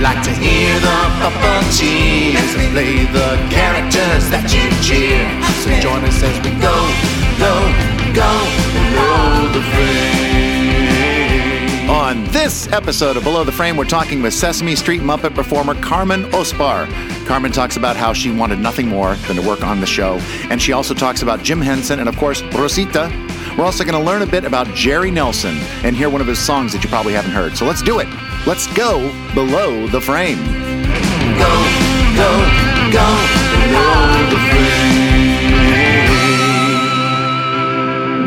Like to hear the puppeteers play the characters that you cheer. So join us as we go, go, go below the frame. On this episode of Below the Frame, we're talking with Sesame Street Muppet performer Carmen Osbahr. Carmen talks about how she wanted nothing more than to work on the show, and she also talks about Jim Henson and, of course, Rosita. We're also going to learn a bit about Jerry Nelson and hear one of his songs that you probably haven't heard. So let's do it. Let's go below the frame. Go, go, go below the frame.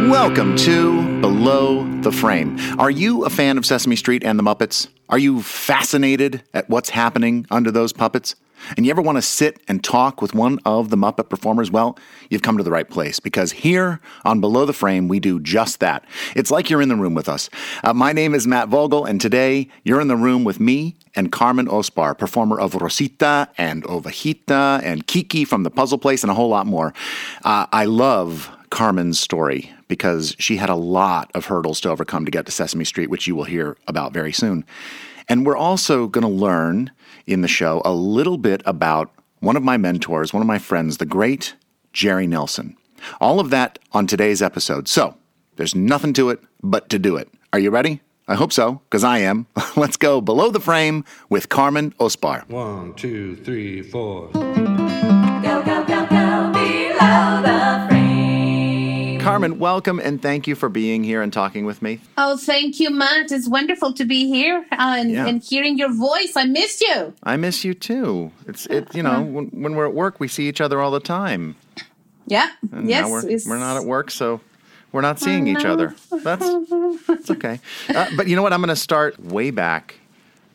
Welcome to Below the Frame. Are you a fan of Sesame Street and the Muppets? Are you fascinated at what's happening under those puppets? And you ever want to sit and talk with one of the Muppet performers? Well, you've come to the right place because here on Below the Frame, we do just that. It's like you're in the room with us. Uh, my name is Matt Vogel, and today you're in the room with me and Carmen Osbahr, performer of Rosita and Ovejita and Kiki from The Puzzle Place and a whole lot more. Uh, I love Carmen's story because she had a lot of hurdles to overcome to get to Sesame Street, which you will hear about very soon. And we're also going to learn in the show a little bit about one of my mentors, one of my friends, the great Jerry Nelson. All of that on today's episode. So there's nothing to it but to do it. Are you ready? I hope so, because I am. Let's go below the frame with Carmen Osbahr. One, two, three, four. Go, go, go, go below the frame. Carmen, welcome and thank you for being here and talking with me. Oh, thank you, Matt. It's wonderful to be here uh, and, Yeah. and hearing your voice. I missed you. I miss you too. It's it, you know, when, when we're at work, we see each other all the time. Yeah. And yes. we're, we're not at work, so we're not seeing each other. That's that's okay. Uh, but you know what? I'm going to start way back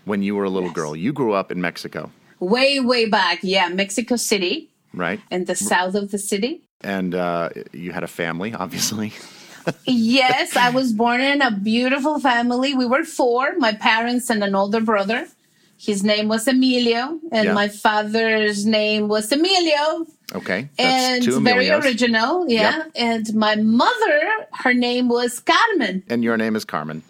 when you were a little girl. You grew up in Mexico, Way, way back. Yeah. Mexico City right? in the south of the city. And uh, you had a family, obviously. Yes. I was born in a beautiful family. We were four my parents and an older brother. His name was Emilio, and Yeah. my father's name was Emilio. Okay, that's and very original. Yeah. Yep. And my mother, her name was Carmen. And your name is Carmen.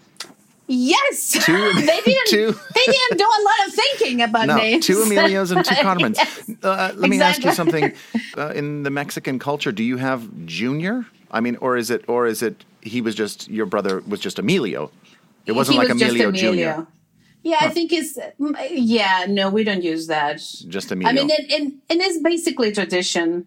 Yes. Two- they didn't. two- They didn't do a lot of thinking about No, names. two Emilios and two Carmens. Yes. Uh, let me ask you something. Uh, in the Mexican culture, do you have Junior? I mean, or is it, or is it? He was just your brother was just Emilio. It wasn't He like was just Emilio, Emilio. Junior. Yeah, I think it's. mm, Yeah, no, we don't use that. Just Emilio. I mean, and, and it's basically tradition.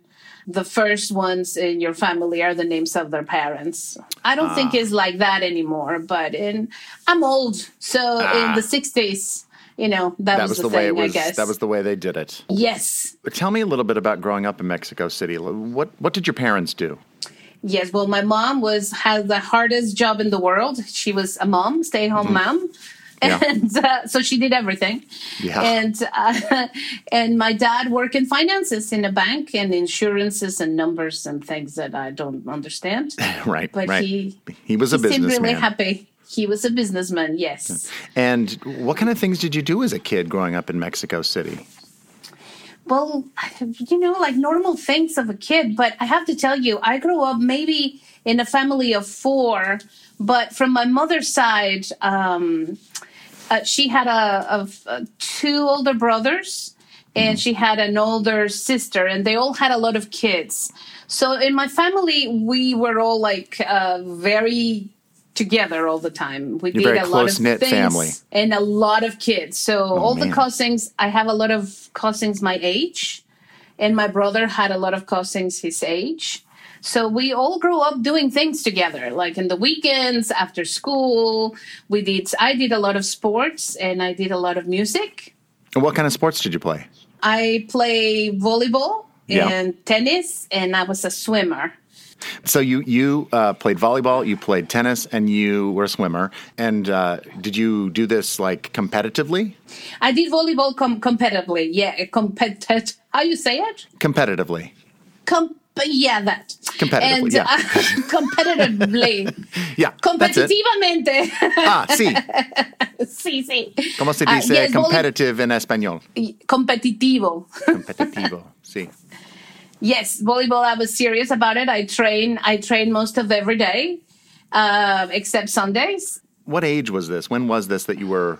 The first ones in your family are the names of their parents. I don't think Ah. it's like that anymore, but in I'm old, so in the 60s, you know, that, Ah. that was, was the, the thing, way it was. I guess. That was the way they did it. yes. But tell me a little bit about growing up in Mexico City. What what did your parents do? Yes, well, my mom was had the hardest job in the world. She was a mom, stay at home mom, Yeah. and uh, so she did everything. Yeah. And uh, and my dad worked in finances in a bank and insurances and numbers and things that I don't understand. right, But right. he he was a he seemed really businessman. happy. He was a businessman. Yes. And what kind of things did you do as a kid growing up in Mexico City? Well, you know, like normal things of a kid. But I have to tell you, I grew up maybe in a family of four, but from my mother's side, um, uh, she had a, two older brothers and she had an older sister, and they all had a lot of kids. So in my family, we were all like uh, very together all the time. We You're did a lot of things family. and a lot of kids. So all the cousins, I have a lot of cousins my age, and my brother had a lot of cousins his age. So we all grew up doing things together, like in the weekends after school. We did. I did a lot of sports, and I did a lot of music. And what kind of sports did you play? I play volleyball Yeah. and tennis, and I was a swimmer. So you you uh, played volleyball, you played tennis, and you were a swimmer. And uh, did you do this like competitively? I did volleyball com- competitively. Yeah, compet. How you say it? Competitively. Com- yeah, that. Competitively, And, yeah. uh, competitively. Yeah. Competitivamente. Ah, sí. sí, sí. ¿Cómo se Ah, dice yes, competitive en español? competitivo. Competitivo. Sí. Yes, volleyball. I was serious about it. I train. I train most of every day, uh, except Sundays. What age was this? When was this that you were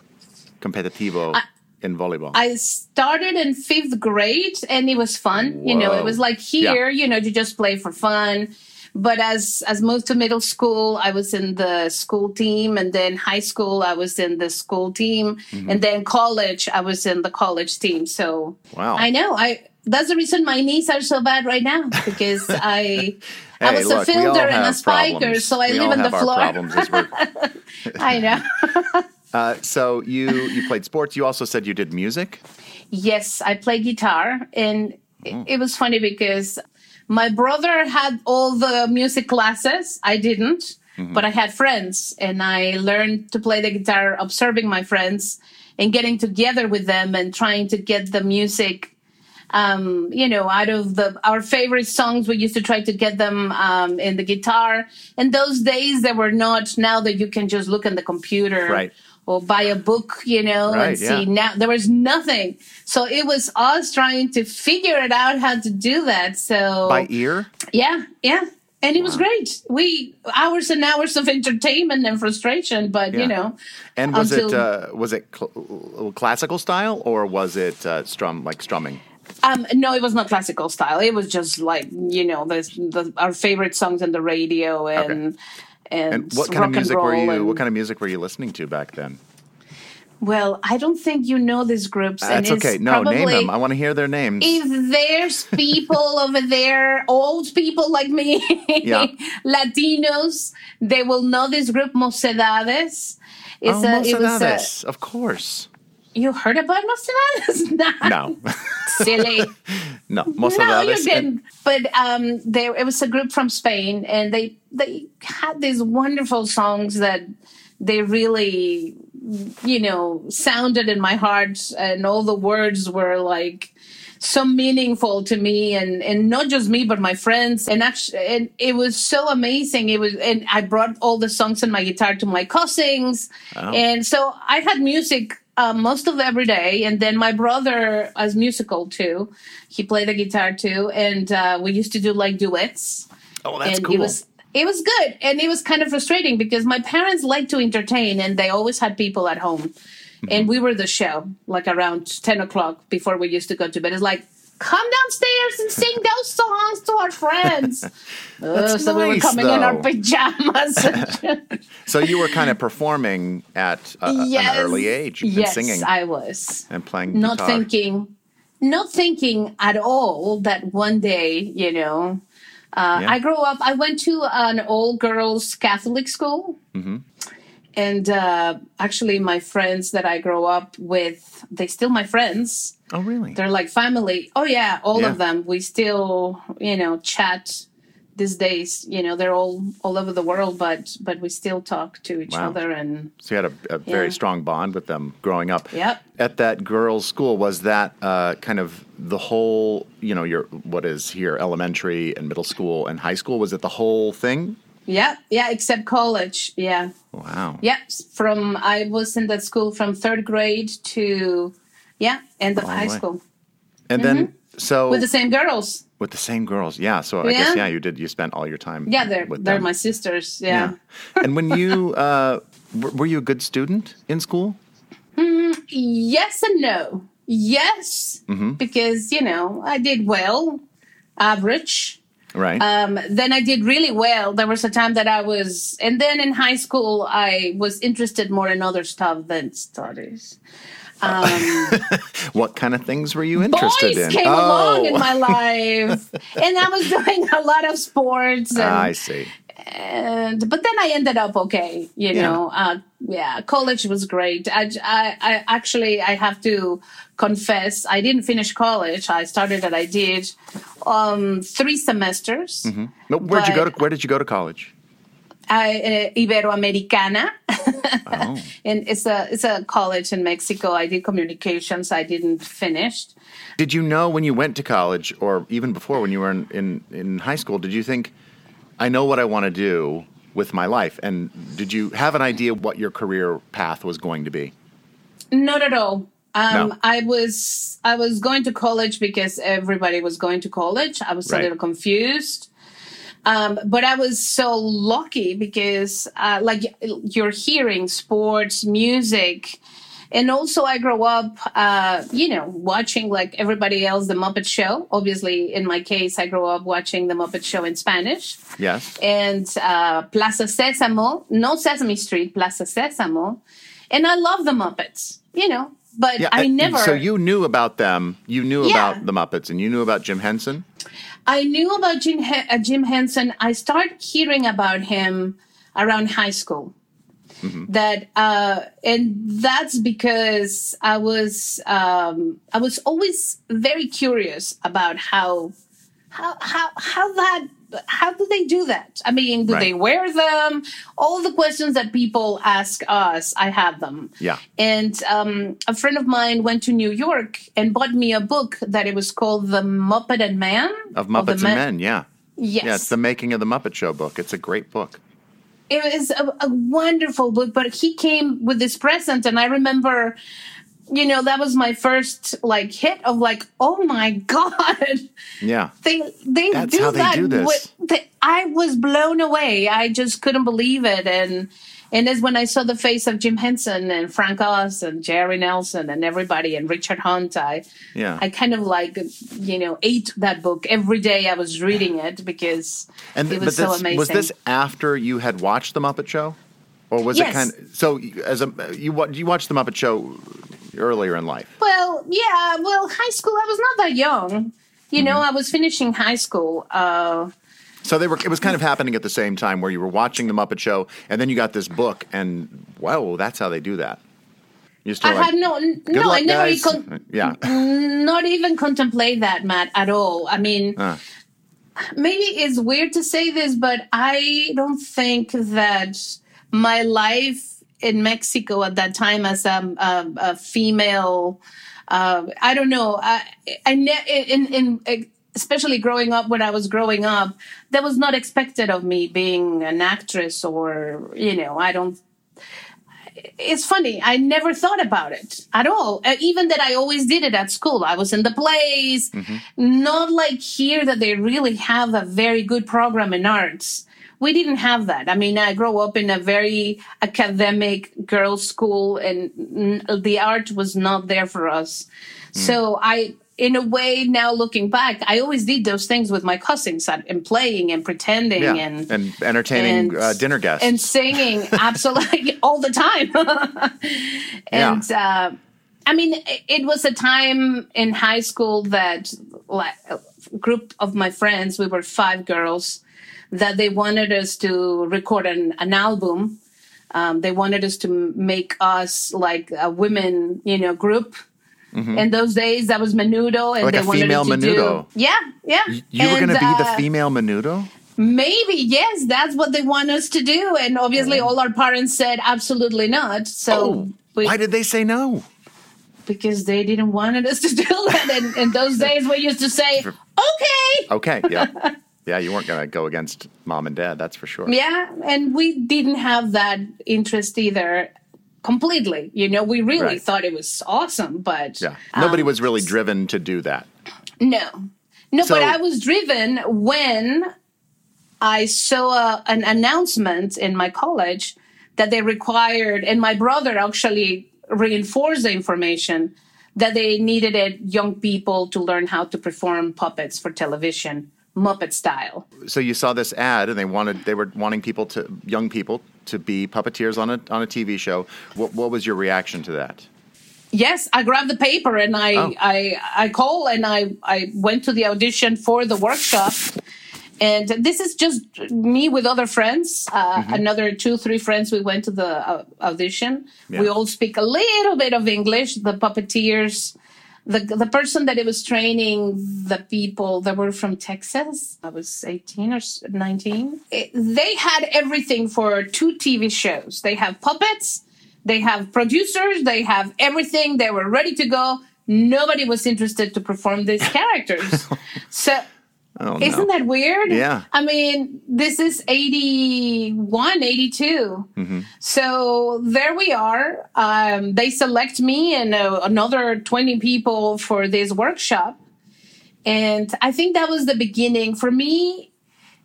competitivo? In volleyball? I started in fifth grade and it was fun. You know, it was like here, you know, you just play for fun. But as as moved to middle school, I was in the school team, and then high school, I was in the school team, Mm-hmm. and then college, I was in the college team. So Wow. I know I. That's the reason my knees are so bad right now because I I was look, a fielder and a spiker, problems. so I We live on the floor. problems as we're I know. Uh, so you you played sports. You also said you did music. Yes, I play guitar, and Mm. it, was funny because my brother had all the music classes. I didn't, Mm-hmm. but I had friends, and I learned to play the guitar, observing my friends and getting together with them and trying to get the music. Um, you know, out of the our favorite songs, we used to try to get them um, in the guitar. In those days, there were not now that you can just look in the computer, Right. Or buy a book, you know, Right, and see yeah. now there was nothing. So it was us trying to figure it out how to do that. So By ear? yeah, yeah. And it was great. We hours and hours of entertainment and frustration, but Yeah. you know, And was it uh, was it cl- classical style or was it uh, strum like strumming? um, no, it was not classical style. It was just like you know the, the our favorite songs on the radio and and, And what kind of music were you? and- What kind of music were you listening to back then? Well, I don't think you know these groups. That's okay. No, name them. I want to hear their names. if there's people over there, old people like me, Yeah. Latinos, they will know this group Mocedades. It's oh, a, it was a, Mocedades, of course. You heard about? Nah, No, silly. no, no, you didn't. But um, there it was a group from Spain, and they they had these wonderful songs that they really, you know, sounded in my heart, and all the words were like so meaningful to me and and not just me but my friends and actually and it was so amazing it was and i brought all the songs on my guitar to my cousins and so i had music uh, most of every day. And then my brother was musical too. He played the guitar too. And uh, we used to do like duets. Oh, that's and cool. it was it was good. And it was kind of frustrating because my parents liked to entertain and they always had people at home. Mm-hmm. and we were the show like around 10 o'clock before we used to go to bed. It's like come downstairs and sing those songs to our friends. Uh, so we were nice, coming in our pajamas so you were kind of performing at uh, an early age. Yes singing i was. and playing not guitar. thinking not thinking at all that one day you know uh, Yeah. i grew up i went to an all girls catholic school. Mm-hmm. and uh, actually my friends that i grew up with they still my friends Oh, really? they're like family oh yeah all Yeah. of them we still you know chat these days you know they're all all over the world but but we still talk to each Wow. other and So you had a, a very Yeah. strong bond with them growing up. Yep. At that girls' school, was that uh, kind of the whole, you know, your what is here elementary and middle school and high school? Was it the whole thing? yeah yeah except college yeah Wow. Yeah, from I was in that school from third grade to yeah, end of All high way. school And then so Mm-hmm. with the same girls. with the same girls, yeah. So I guess Yeah. yeah, you did. You spent all your time. Yeah, they're with they're them. my sisters. Yeah. and when you uh, w- were you a good student in school? Yes and no. Yes, Mm-hmm. because you know I did well, average. Right. Um, then I did really well. There was a time that I was, and then in high school I was interested more in other stuff than studies. Um, what kind of things were you interested boys in? came oh, along in my life, and I was doing a lot of sports. And, I see. and but then I ended up okay. You Yeah. know, uh, yeah, college was great. I, I, I actually I have to confess I didn't finish college. I started and I did um, three semesters. No, where'd you go to? Where did you go to college? I, uh, Iberoamericana, Oh, and it's a it's a college in Mexico. I did communications. I didn't finish. Did you know when you went to college, or even before when you were in, in, in high school, did you think, I know what I want to do with my life? And did you have an idea what your career path was going to be? Not at all. Um, No. I was I was going to college because everybody was going to college. I was Right. a little confused, um, but I was so lucky because, uh, like you're hearing sports, music, And also, I grew up, uh, you know, watching like everybody else the Muppet Show. Obviously, in my case, I grew up watching the Muppet Show in Spanish Yes. and uh, Plaza Sésamo, no Sesame Street, Plaza Sésamo. And I love the Muppets, you know, but I and- never. So you knew about them. You knew Yeah. about the Muppets, and you knew about Jim Henson. I knew about Jim, uh, Jim Henson. I started hearing about him around high school. That uh, and that's because I was um, I was always very curious about how how how how that how do they do that? I mean, do Right. they wear them? All the questions that people ask us, I have them. Yeah. And um, a friend of mine went to New York and bought me a book that it was called The Muppet and Man. Of Muppets and Men, yeah. Yes. Yeah, it's the making of the Muppet Show book. It's a great book. it was a, a wonderful book, but he came with this present, and I remember, you know, that was my first like hit of like, oh my god, Yeah. they they That's do how they that. do this. they- I was blown away. I just couldn't believe it, and and it's when I saw the face of Jim Henson and Frank Oz and Jerry Nelson and everybody and Richard Hunt, I Yeah. I kind of like you know ate that book every day. I was reading it because And it but was so this, amazing. was this after you had watched the Muppet Show, or was Yes. it kind of so? As a you you watched the Muppet Show earlier in life? Well, yeah. Well, high school. I was not that young. You know, Mm-hmm. I was finishing high school. Uh, So they were. It was kind of happening at the same time where you were watching the Muppet Show, and then you got this book, and wow, that's how they do that. You still I like, had no, no, I never con- yeah. not even contemplate that, Matt, at all. I mean, Uh, maybe it's weird to say this, but I don't think that my life in Mexico at that time as a, a, a female, uh, I don't know, I, I ne- in, in, especially growing up when I was growing up, that was not expected of me being an actress or, you know, I don't it's funny. I never thought about it at all. Uh, even that I always did it at school. I was in the plays, not like here that they really have a very good program in arts. We didn't have that. I mean, I grew up in a very academic girls' school, and mm, the art was not there for us. So I, in a way, now looking back, I always did those things with my cousins and playing and pretending yeah, and and entertaining and- uh, dinner guests. and singing absolutely all the time. and uh, I mean, it, was a time in high school that like, group of my friends, we were five girls, that they wanted us to record an, an album. Um, they wanted us to make us like a women, you know, group. In those days, that was Menudo, and Mm-hmm. Like they a wanted female to Menudo. do. Yeah, yeah. you were going to And, be the uh, female Menudo. Maybe, yes, that's what they want us to do. And obviously, all our parents said absolutely not. So, Oh, we, why did they say no? because they didn't want us to do that. And in those days, we used to say, okay. Okay, yeah, yeah, you weren't going to go against mom and dad. That's for sure. Yeah. And we didn't have that interest either completely. You know, we really Right. thought it was awesome, but Yeah, nobody um, was really driven to do that. No. No, So- but I was driven when I saw a, an announcement in my college that they required, and my brother actually reinforced the information that they needed it, young people to learn how to perform puppets for television, Muppet style. So you saw this ad, and they wanted they were wanting people to young people to be puppeteers on a on a TV show. What what was your reaction to that? Yes, I grabbed the paper and I Oh. I I call and I I went to the audition for the workshop. And this is just me with other friends, uh, Mm-hmm. another two, three friends. We went to the uh, audition. Yeah. We all speak a little bit of English. The puppeteers, the the person that it was training, the people that were from Texas. I was eighteen or nineteen. It- they had everything for two TV shows. They have puppets. They have producers. They have everything. They were ready to go. Nobody was interested to perform these characters. so isn't that weird? Yeah. I mean, this is 81, 82. Mm-hmm. So there we are. Um, they select me and uh, another 20 people for this workshop. And I think that was the beginning. For me,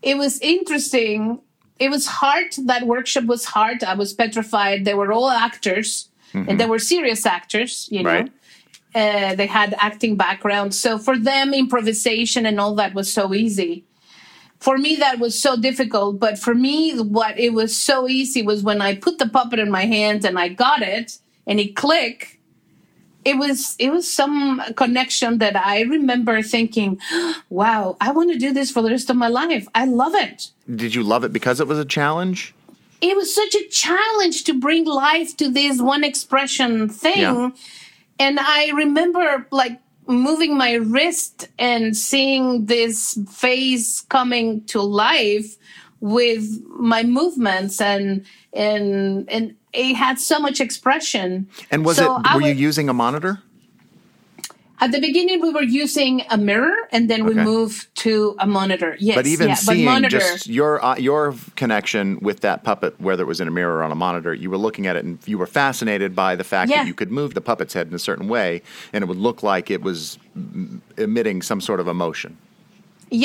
it was interesting. It was hard. That workshop was hard. I was petrified. They were all actors. and they were serious actors, you know. Right. Uh, they had acting backgrounds, so for them, improvisation and all that was so easy. For me, that was so difficult. But for me, what it was so easy was when I put the puppet in my hands and I got it, and it clicked it was it was some connection that I remember thinking, "Wow, I want to do this for the rest of my life. I love it." Did you love it because it was a challenge? It was such a challenge to bring life to this one expression thing. Yeah. And I remember like moving my wrist and seeing this face coming to life with my movements and and and it had so much expression. And was So it? Were you using a monitor? At the beginning, we were using a mirror, and then we Okay. moved to a monitor. Yes, But even yeah, seeing but monitor. just your uh, your connection with that puppet, whether it was in a mirror or on a monitor, you were looking at it and you were fascinated by the fact Yeah. that you could move the puppet's head in a certain way, and it would look like it was emitting some sort of emotion.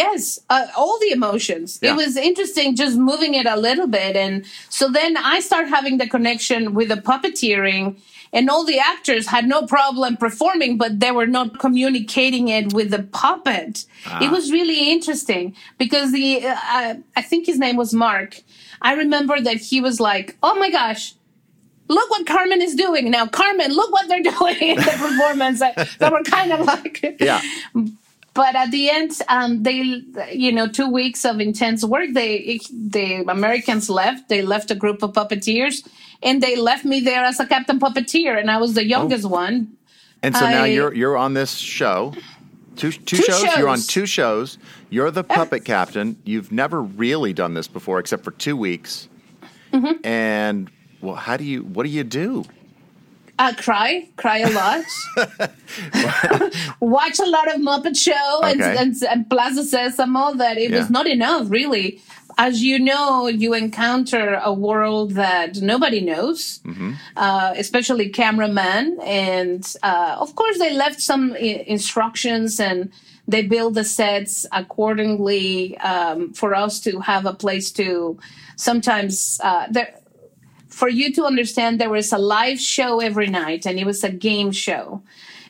Yes, uh, all the emotions. Yeah. It was interesting just moving it a little bit. And so then I start having the connection with the puppeteering, and all the actors had no problem performing, but they were not communicating it with the puppet. Ah. It was really interesting because the, uh, I, I think his name was Mark. I remember that he was like, oh my gosh, look what Carmen is doing now. Carmen, look what they're doing in the performance. That were kind of like, Yeah. But at the end um, they you know two weeks of intense work they the americans left they left a group of puppeteers and they left me there as a captain puppeteer and i was the youngest one And so now you're you're on this show. Two, two, Two shows. You're on two shows. You're the puppet captain. You've never really done this before, except for two weeks. Mm-hmm. And well, how do you? What do you do? I cry cry a lot watch a lot of muppet show and, Okay. and, and plaza sesamo that it Yeah. was not enough really as you know you encounter a world that nobody knows Mm-hmm. uh, especially cameraman. And uh, of course, they left some I- instructions and they build the sets accordingly um, for us to have a place to sometimes uh, there. For you to understand, there was a live show every night, and it was a game show,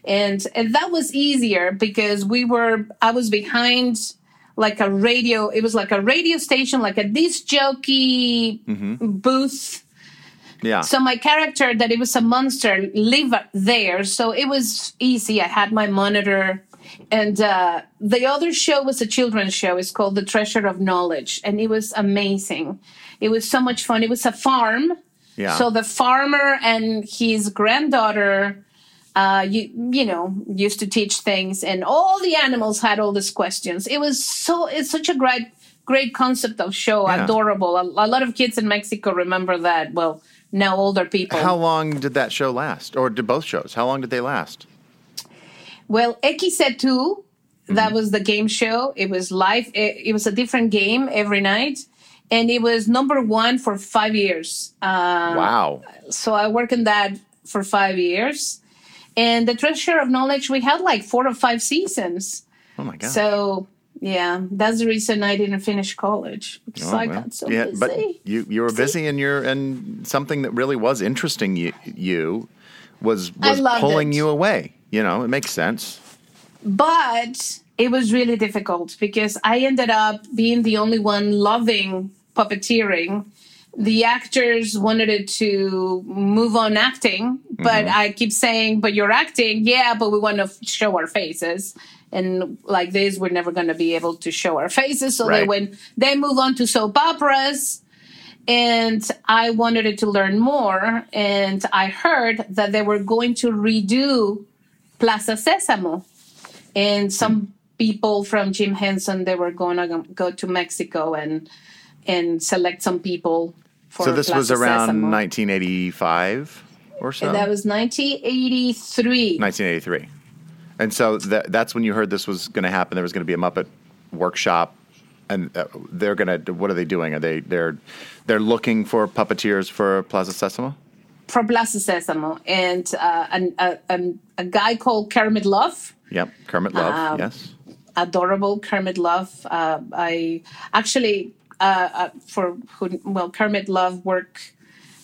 and, and that was easier because we were. I was behind like a radio. It was like a radio station, like a disc jockey booth. Yeah. so my character that it was a monster lived there. So it was easy. I had my monitor. And uh, the other show was a children's show. It's called the treasure of knowledge. And it was amazing. It was so much fun. It was a farm Yeah. so the farmer and his granddaughter uh, you you know used to teach things and all the animals had all these questions. It was so it's such a great great concept of show. Yeah. adorable. A, a lot of kids in mexico remember that. Well now older people. How long did that show last, or did both shows? How long did they last? well XE-TU that was the game show. It was live. It, it was a different game every night and it was number one for five years uh, wow. so I worked in that for five years. And the Treasure of Knowledge, we had like four or five seasons. Oh my god. So yeah, that's the reason I didn't finish college because Oh, I well. got so yeah, busy. but you you were busy and you're and something that really was interesting you, you was was pulling it. you away. You know, it makes sense. but it was really difficult because I ended up being the only one loving puppeteering. The actors wanted it to move on acting, but Mm-hmm. I keep saying, "But you're acting, yeah, but we want to show our faces." And like this, we're never going to be able to show our faces. So they Right. went, they move on to soap operas, and I wanted it to learn more. And I heard that they were going to redo Plaza Sésamo and some people from Jim Henson they were going to go to Mexico and and select some people for So this was around Sésamo. 1985 or so. And that was 1983 1983. And so that, that's when you heard this was going to happen. There was going to be a Muppet workshop, and uh, they're going to. What are they doing? Are they they're they're looking for puppeteers for Plaza Sesamo? for Plaza Sésamo and uh, an, a, an, a guy called Kermit Love Yep, Kermit Love. Um, yes. adorable Kermit Love. Uh, I actually, uh, uh, for who, well, Kermit Love work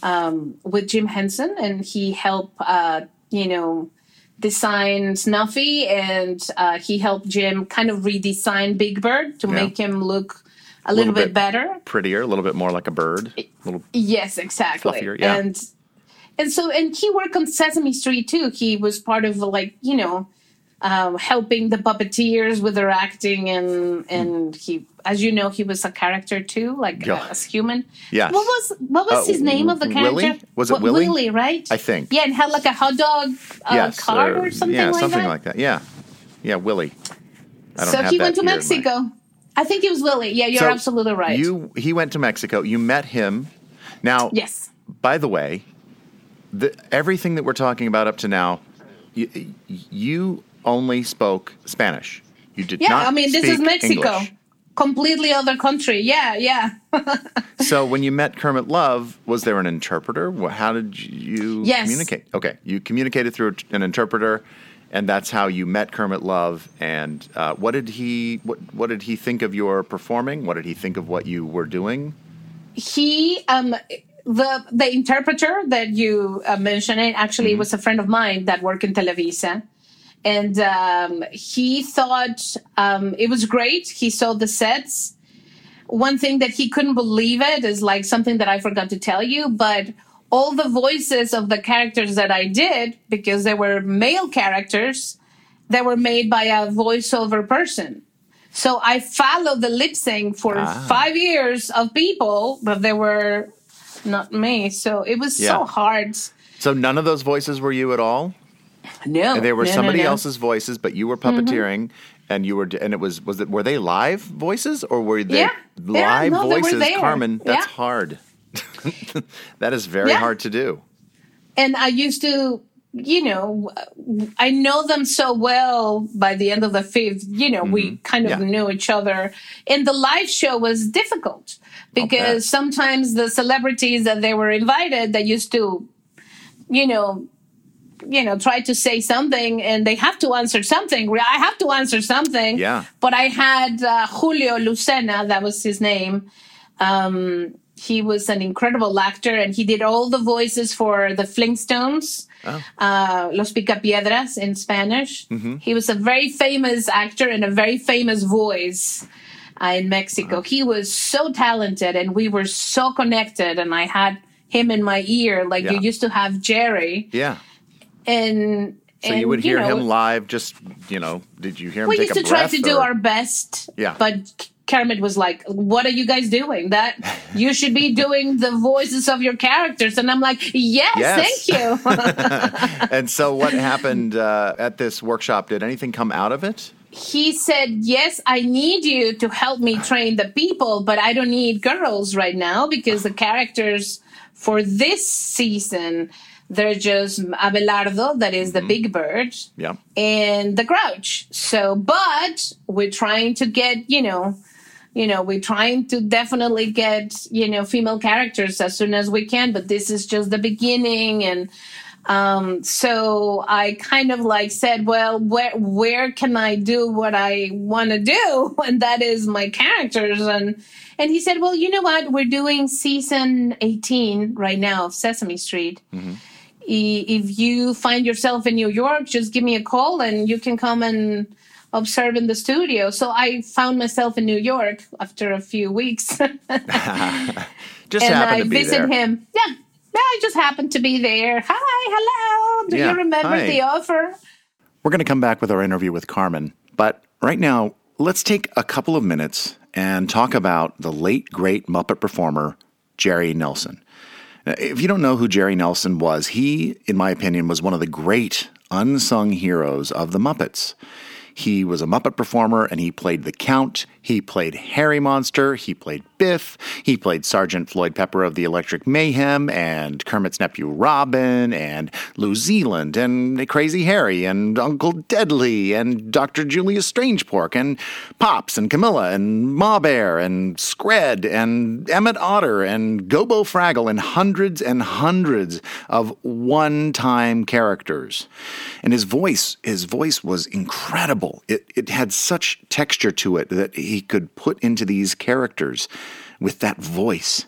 um, with Jim Henson, and he helped, uh, you know, design Snuffy, and uh, he helped Jim kind of redesign Big Bird to Yeah. make him look a little, bit, bit better. Prettier, a little bit more like a bird. little Yes, exactly. Fluffier, yeah. And and so and he worked on Sesame Street too. He was part of like you know um, helping the puppeteers with their acting and and he as you know he was a character too like Yeah. uh, as human. Yeah. What was what was Uh, his name of the character? Willie? Was it Willie? Willie, right? I think. Yeah, and had like a hot dog uh, yes, card or something like that. yeah, like something that. like that. Yeah, yeah, Willie. I don't so he went to in my- Mexico. I think it was Willie. Yeah, you're So absolutely right. You he went to Mexico. You met him. Now, yes. by the way, the, everything that we're talking about up to now, you, you only spoke Spanish. You did Yeah, not. Yeah, I mean this is Mexico. English. Completely other country. Yeah, yeah. So when you met Kermit Love, was there an interpreter? How did you Yes. communicate? Okay, you communicated through an interpreter, and that's how you met Kermit Love. And uh, what did he what What did he think of your performing? What did he think of what you were doing? he um the the interpreter that you uh, mentioned actually Mm-hmm. was a friend of mine that worked in Televisa and um, he thought um, it was great he saw the sets one thing that he couldn't believe it is like something that I forgot to tell you but all the voices of the characters that I did because they were male characters that were made by a voiceover person so I followed the lip sync for Ah. five years of people, but they were not me. So it was Yeah. so hard. So none of those voices were you at all. No, There were no, no, somebody no. Mm-hmm. else's voices, but you were puppeteering, and you were, and it was was it were they live voices or were they Yeah. Yeah, live no, voices? there. Carmen, that's Yeah. hard. that is very Yeah. hard to do. And I used to, you know, I know them so well by the end of the fifth, you know, we kind of Mm-hmm. Yeah. knew each other. And the live show was difficult because sometimes the celebrities that they were invited, they used to, you know, you know, try to say something and they have to answer something. I have to answer something. Yeah. But I had uh, Julio Lucena, that was his name. Um, he was an incredible actor and he did all the voices for the Flintstones, uh, Los Picapiedras in Spanish. He was a very famous actor and a very famous voice uh, in Mexico. He was so talented and we were so connected and I had him in my ear like Yeah. you used to have Jerry Yeah. And So and, you would hear know, him live. Just you know, did you hear him we used to try to do our best Yeah. but kermit was like what are you guys doing that you should be doing the voices of your characters and i'm like yes, Yes. thank you And so, what happened uh, at this workshop? Did anything come out of it? he said yes i need you to help me train the people but i don't need girls right now because the characters for this season they're just abelardo that is the big bird Yeah. and the grouch. So but we're trying to get you know you know we're trying to definitely get you know female characters as soon as we can but this is just the beginning and um so i kind of like said well where where can i do what i want to do? And that is my characters and and he said well you know what? We're doing season 18 right now of sesame street. I- if you find yourself in New York, just give me a call and you can come and observe in the studio. So I found myself in New York after a few weeks, and Just happened I to be visit there. him. Yeah, yeah, I just happened to be there. Hi, hello. Do Yeah, you remember hi. the offer? We're going to come back with our interview with Carmen, but right now, let's take a couple of minutes and talk about the late great Muppet performer Jerry Nelson. If you don't know who Jerry Nelson was, he, in my opinion, was one of the great unsung heroes of the Muppets. He was a Muppet performer and he played the Count, he played Harry Monster, he played Biff, he played Sergeant Floyd Pepper of the Electric Mayhem, and Kermit's nephew Robin, and Lou Zealand, and Crazy Harry, and Uncle Deadly, and Dr. Julius Strangepork, and Pops, and Camilla, and Ma Bear, and Scred, and Emmett Otter, and Gobo Fraggle, and hundreds and hundreds of one-time characters. And his voice, his voice was incredible. It, it had such texture to it that he could put into these characters with that voice.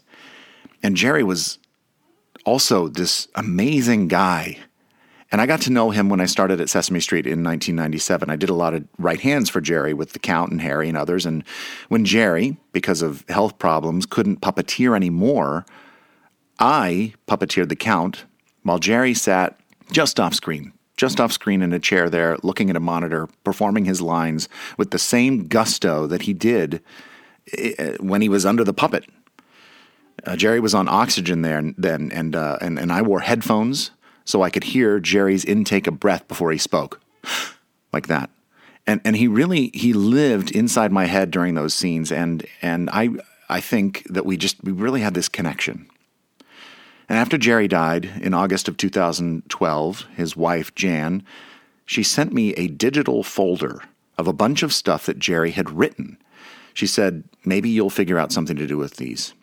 And Jerry was also this amazing guy. And I got to know him when I started at Sesame Street in 1997. I did a lot of right hands for Jerry with the Count and Harry and others. And when Jerry, because of health problems, couldn't puppeteer anymore, I puppeteered the Count while Jerry sat just off screen, just off screen in a chair there, looking at a monitor, performing his lines with the same gusto that he did eh, when he was under the puppet. Uh, Jerry was on oxygen there then, and, uh, and and I wore headphones so I could hear Jerry's intake of breath before he spoke, like that. And and he really he lived inside my head during those scenes, and and I I think that we just we really had this connection. And after Jerry died in August of 2012, his wife Jan, she sent me a digital folder of a bunch of stuff that Jerry had written. She said, "Maybe you'll figure out something to do with these."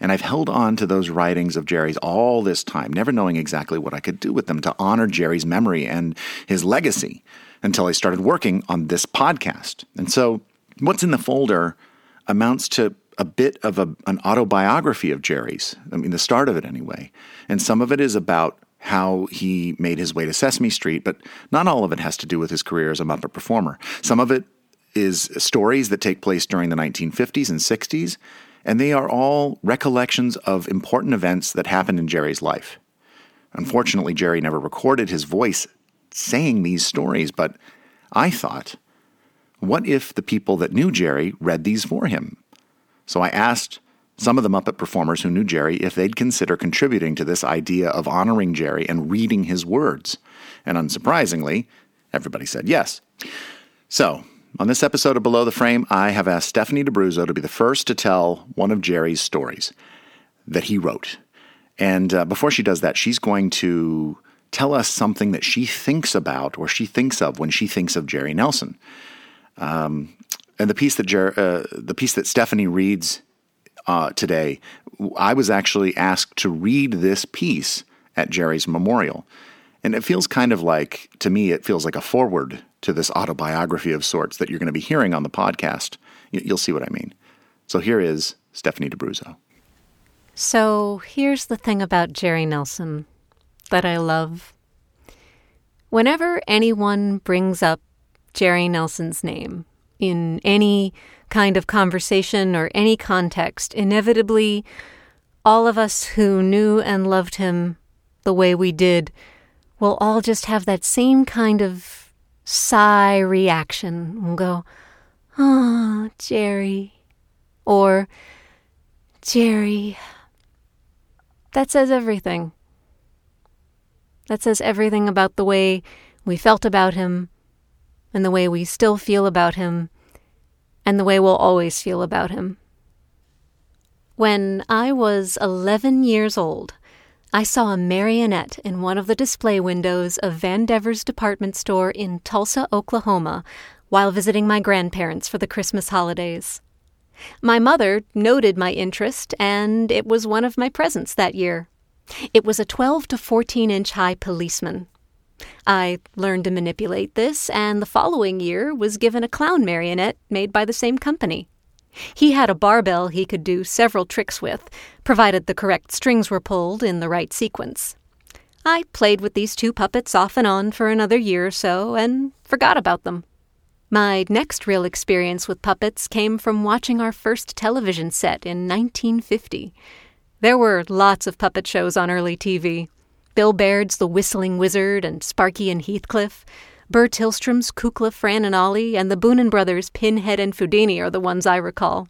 And I've held on to those writings of Jerry's all this time, never knowing exactly what I could do with them to honor Jerry's memory and his legacy until I started working on this podcast. And so, what's in the folder amounts to a bit of a, an autobiography of Jerry's. I mean, the start of it anyway. And some of it is about how he made his way to Sesame Street, but not all of it has to do with his career as a Muppet performer. Some of it is stories that take place during the 1950s and 60s, and they are all recollections of important events that happened in Jerry's life. Unfortunately, Jerry never recorded his voice saying these stories, but I thought, what if the people that knew Jerry read these for him? So I asked some of the Muppet performers who knew Jerry if they'd consider contributing to this idea of honoring Jerry and reading his words. And unsurprisingly, everybody said yes. So, on this episode of Below the Frame, I have asked Stephanie D'Abruzzo to be the first to tell one of Jerry's stories that he wrote. And uh, before she does that, she's going to tell us something that she thinks about or she thinks of when she thinks of Jerry Nelson. Um, and the piece that Jer- uh, the piece that Stephanie reads uh, today, I was actually asked to read this piece at Jerry's memorial, and it feels kind of like to me, it feels like a forward to this autobiography of sorts that you're going to be hearing on the podcast. You'll see what I mean. So here is Stephanie D'Abruzzo. So here's the thing about Jerry Nelson that I love. Whenever anyone brings up Jerry Nelson's name in any kind of conversation or any context, inevitably, all of us who knew and loved him the way we did will all just have that same kind of sigh reaction. We'll go, Oh, Jerry. Or, Jerry. That says everything. That says everything about the way we felt about him, and the way we still feel about him, and the way we'll always feel about him. When I was 11 years old, I saw a marionette in one of the display windows of Vandevers department store in Tulsa, Oklahoma, while visiting my grandparents for the Christmas holidays. My mother noted my interest, and it was one of my presents that year. It was a 12 to 14 inch high policeman. I learned to manipulate this, and the following year was given a clown marionette made by the same company. He had a barbell he could do several tricks with, provided the correct strings were pulled in the right sequence. I played with these two puppets off and on for another year or so and forgot about them. My next real experience with puppets came from watching our first television set in 1950. There were lots of puppet shows on early TV Bill Baird's The Whistling Wizard and Sparky and Heathcliff, Burr Tillstrom's Kukla, Fran and Ollie, and the Bunin brothers' Pinhead and Foodini are the ones I recall.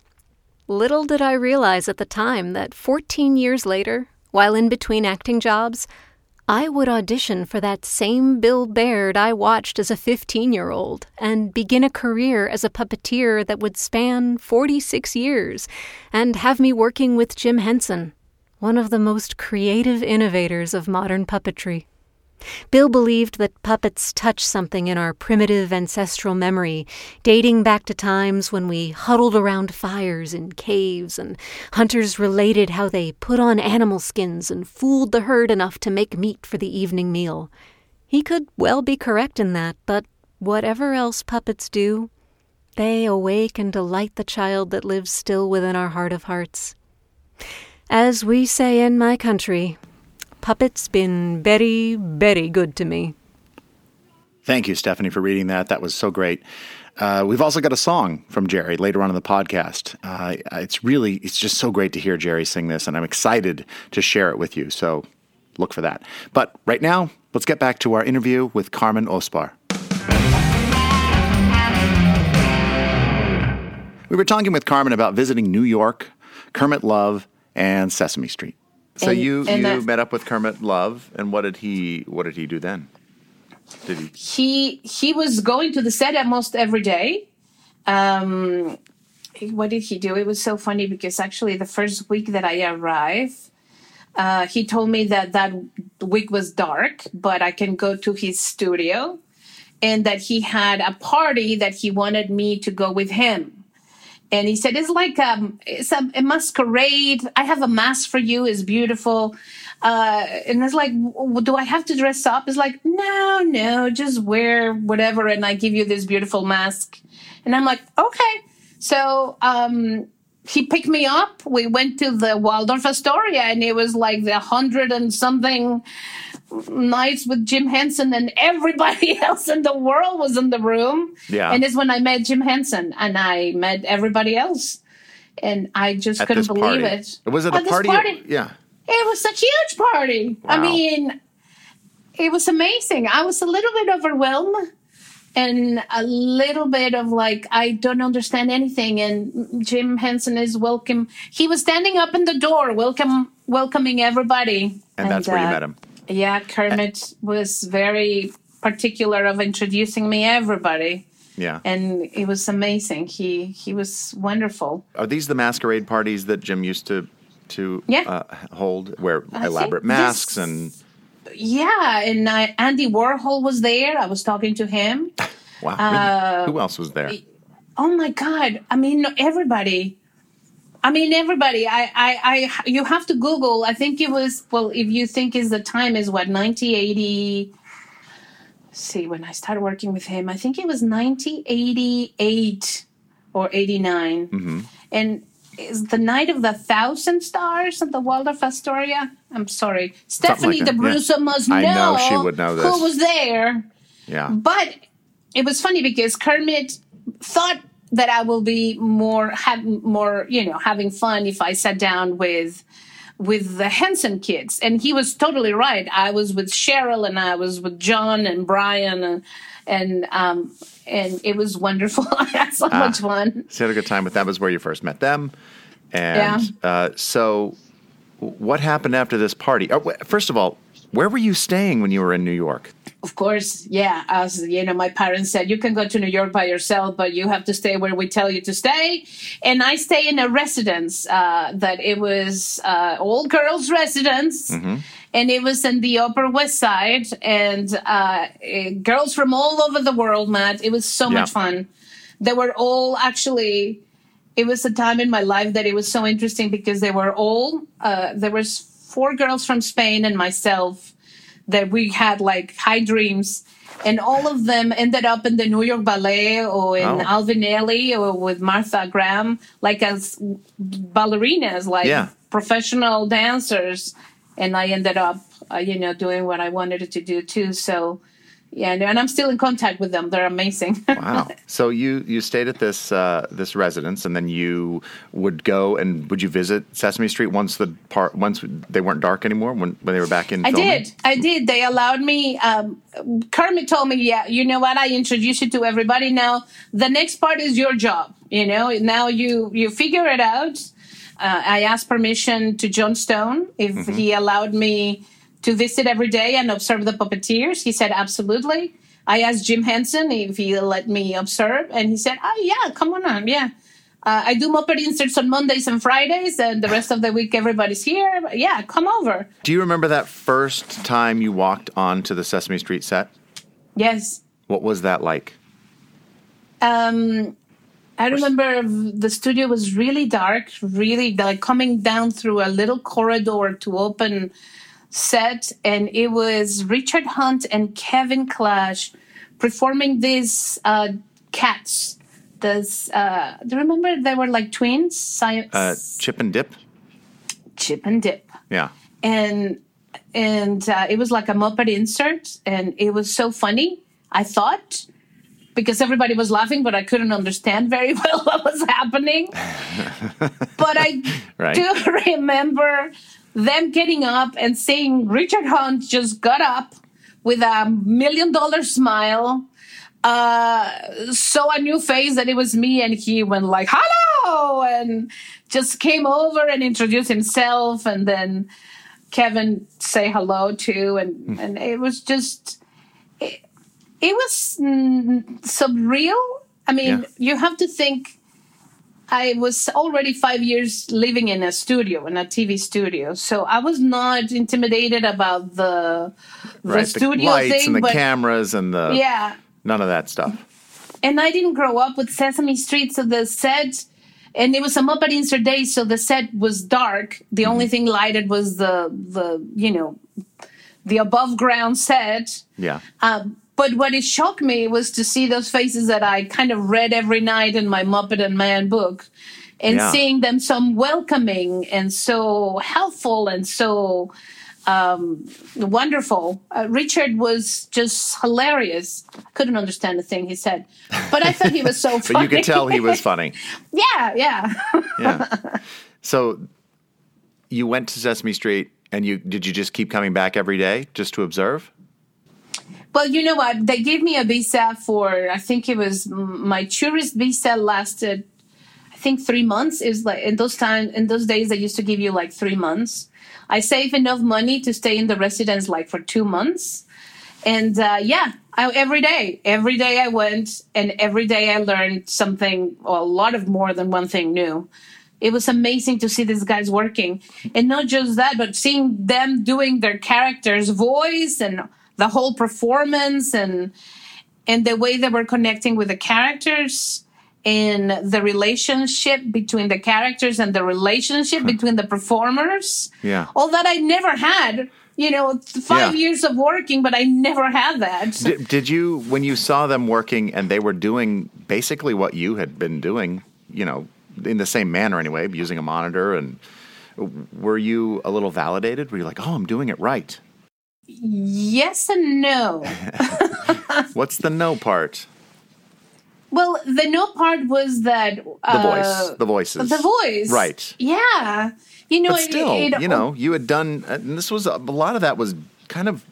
Little did I realize at the time that 14 years later, while in between acting jobs, I would audition for that same Bill Baird I watched as a 15 year old and begin a career as a puppeteer that would span 46 years and have me working with Jim Henson, one of the most creative innovators of modern puppetry. Bill believed that puppets touch something in our primitive ancestral memory, dating back to times when we huddled around fires in caves and hunters related how they put on animal skins and fooled the herd enough to make meat for the evening meal. He could well be correct in that, but whatever else puppets do, they awake and delight the child that lives still within our heart of hearts. As we say in my country, puppets been very, very good to me. Thank you, Stephanie, for reading that. That was so great. Uh, we've also got a song from Jerry later on in the podcast. Uh, it's really, it's just so great to hear Jerry sing this, and I'm excited to share it with you. So look for that. But right now, let's get back to our interview with Carmen Osbahr. We were talking with Carmen about visiting New York, Kermit Love, and Sesame Street. So And- you and you that- met up with Kermit Love, and what did he what did he do then? Did he? he he was going to the set almost every day. Um, what did he do? It was so funny because actually the first week that I arrived, uh, he told me that that week was dark, but I can go to his studio, and that he had a party that he wanted me to go with him. And he said, "It's like um, it's a, a masquerade. I have a mask for you. It's beautiful." Uh, and it's like, do I have to dress up? It's like, no, no, just wear whatever, and I give you this beautiful mask. And I'm like, okay. So um, he picked me up. We went to the Waldorf Astoria, and it was like the hundred and something nights with Jim Henson, and everybody else in the world was in the room. Yeah. And it's when I met Jim Henson, and I met everybody else, and I just At couldn't believe party. it. Was it a this party? Yeah. it was such a huge party. I mean, it was amazing. I was a little bit overwhelmed and a little bit of like, I don't understand anything. And Jim Henson is welcome. He was standing up in the door, welcome, welcoming everybody. And that's where you uh, met him. Yeah, Kermit was very particular of introducing me everybody. Yeah. And it was amazing. He he was wonderful. Are these the masquerade parties that Jim used to to Yeah. uh, hold, where I elaborate masks this- and Yeah, and uh, Andy Warhol was there. I was talking to him. wow, Uh, who else was there? Oh my God! I mean, everybody. I mean, everybody. I, I, I. You have to Google. I think it was. Well, if you think is the time is what 1980. See, when I started working with him, I think it was 1988 or 89, Mm-hmm. and is the night of the thousand stars at the Waldorf Astoria. I'm sorry, Stephanie like that, yeah. Must know. I know she would know this. Who was there? yeah, But it was funny because Kermit thought that I will be more have more you know having fun if I sat down with with the Henson kids, and he was totally right. I was with Cheryl, and I was with John and Brian, and and um and it was wonderful. I had so much fun. so you had a good time with them. Was where you first met them, and uh, so what happened after this party? Oh, first of all, where were you staying when you were in New York? Of course, yeah. As you know, my parents said, you can go to New York by yourself, but you have to stay where we tell you to stay. And I stay in a residence uh, that it was uh, all girls residence, and it was in the Upper West Side, and uh, eh, girls from all over the world, Matt. It was so Yeah. much fun. They were all actually. It was a time in my life that it was so interesting because they were all. Uh, there was four girls from Spain and myself that we had like high dreams and all of them ended up in the New York Ballet or in Oh. Alvin Ailey or with Martha Graham, like as ballerinas, like Yeah. professional dancers. And I ended up, uh, you know, doing what I wanted to do too. So, yeah, and I'm still in contact with them. They're amazing. Wow. so you you stayed at this uh, this residence, and then you would go and would you visit Sesame Street once the part once they weren't dark anymore when when they were back in? I filming? did. I did. They allowed me. Um, Kermit told me, "Yeah, you know what? I introduced you to everybody. Now the next part is your job. You know, now you you figure it out." Uh, I asked permission to Jon Stone if Mm-hmm. he allowed me to visit every day and observe the puppeteers. He said, "Absolutely." I asked Jim Henson if he let me observe, and he said, "Oh yeah, come on, on, yeah." Uh, I do Muppet inserts on Mondays and Fridays, and the rest of the week everybody's here. Yeah, come over. Do you remember that first time you walked onto the Sesame Street set? Yes. What was that like? Um, I remember the studio was really dark, really like coming down through a little corridor to open set, and it was Richard Hunt and Kevin Clash performing these uh, cats. This, uh, do you remember they were like twins? Sci- Uh, Chip and Dip. Chip and Dip. Yeah. And and uh, it was like a Muppet insert, and it was so funny. I thought because everybody was laughing, but I couldn't understand very well what was happening. but I Right. do remember them getting up and seeing Richard Hunt just got up with a million dollar smile, uh, saw a new face that it was me, and he went like, hello, and just came over and introduced himself, and then Kevin say hello too, and, and it was just, it, it was mm, surreal. I mean, Yeah. you have to think I was already five years living in a studio, in a TV studio. So I was not intimidated about the, the right. studio the lights thing. and the but cameras and the yeah. none of that stuff. And I didn't grow up with Sesame Street, so the set, and it was a Muppet Day, so the set was dark. The only thing lighted was the the you know the above ground set. Yeah. Um, but what it shocked me was to see those faces that I kind of read every night in my Muppet and Man book, and Yeah. seeing them so welcoming and so helpful and so um, wonderful. Uh, Richard was just hilarious. I couldn't understand a thing he said, but I thought he was so funny. But you could tell he was funny. yeah, yeah. Yeah. so you went to Sesame Street and you did you just keep coming back every day just to observe? Well, you know what? They gave me a visa for I think it was my tourist visa lasted I think three months. Is like in those time in those days they used to give you like three months. I saved enough money to stay in the residence like for two months, and uh, yeah, I, every day, every day I went, and every day I learned something, or a lot of more than one thing new. It was amazing to see these guys working, and not just that, but seeing them doing their characters' voice and the whole performance and and the way they were connecting with the characters and the relationship between the characters and the relationship between the performers. Yeah. All that I never had. You know, five Yeah. years of working, but I never had that. Did, did you when you saw them working and they were doing basically what you had been doing, you know, in the same manner anyway, using a monitor and were you a little validated? Were you like, "Oh, I'm doing it right"? Yes and no. What's the no part? well, the no part was that The uh, voice, the voices. The voice. Right. Yeah. You know, But it- still, it- you know, you had done, and this was a, a lot of that was kind of,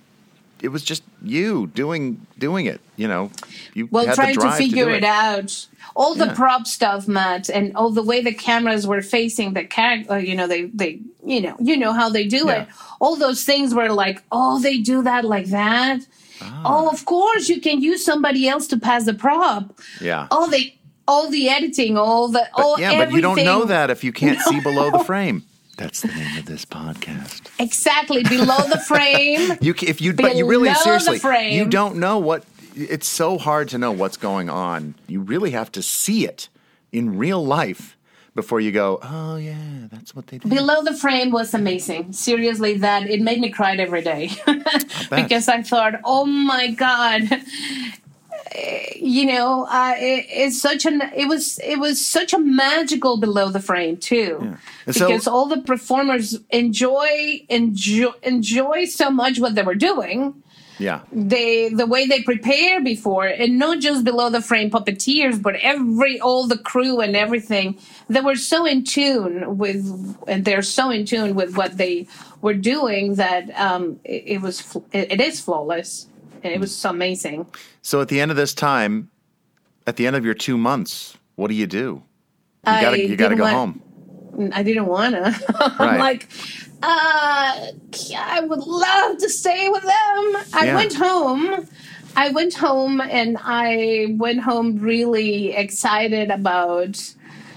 it was just you doing doing it. You know, you well trying the to figure do it. out all the Yeah. prop stuff matt and all the way the cameras were facing the character you know they they you know you know how they do Yeah. it all those things were like oh they do that like that Ah. oh of course you can use somebody else to pass the prop Yeah. all the all the editing all the But, all yeah, but you don't know that if you can't see below the frame. That's the name of this podcast. exactly below the frame You if you but you really the seriously you don't know what it's so hard to know what's going on. You really have to see it in real life before you go, "Oh yeah, that's what they did. Below the frame was amazing. Seriously, that it made me cry every day because I thought, oh my god, Eh, you know, uh, it, it's such an it was it was such a magical below the frame too, so- because all the performers enjoy enjoy enjoy so much what they were doing Yeah. they the way they prepare before and not just below the frame puppeteers but every all the crew and everything they were so in tune with and they're so in tune with what they were doing that um it, it was it, it is flawless and it was so amazing So at the end of this time, at the end of your 2 months, what do you do? You got to you got to go want- home. I didn't want to. Right. I'm like, uh, I would love to stay with them. I Yeah. went home. I went home and I went home really excited about,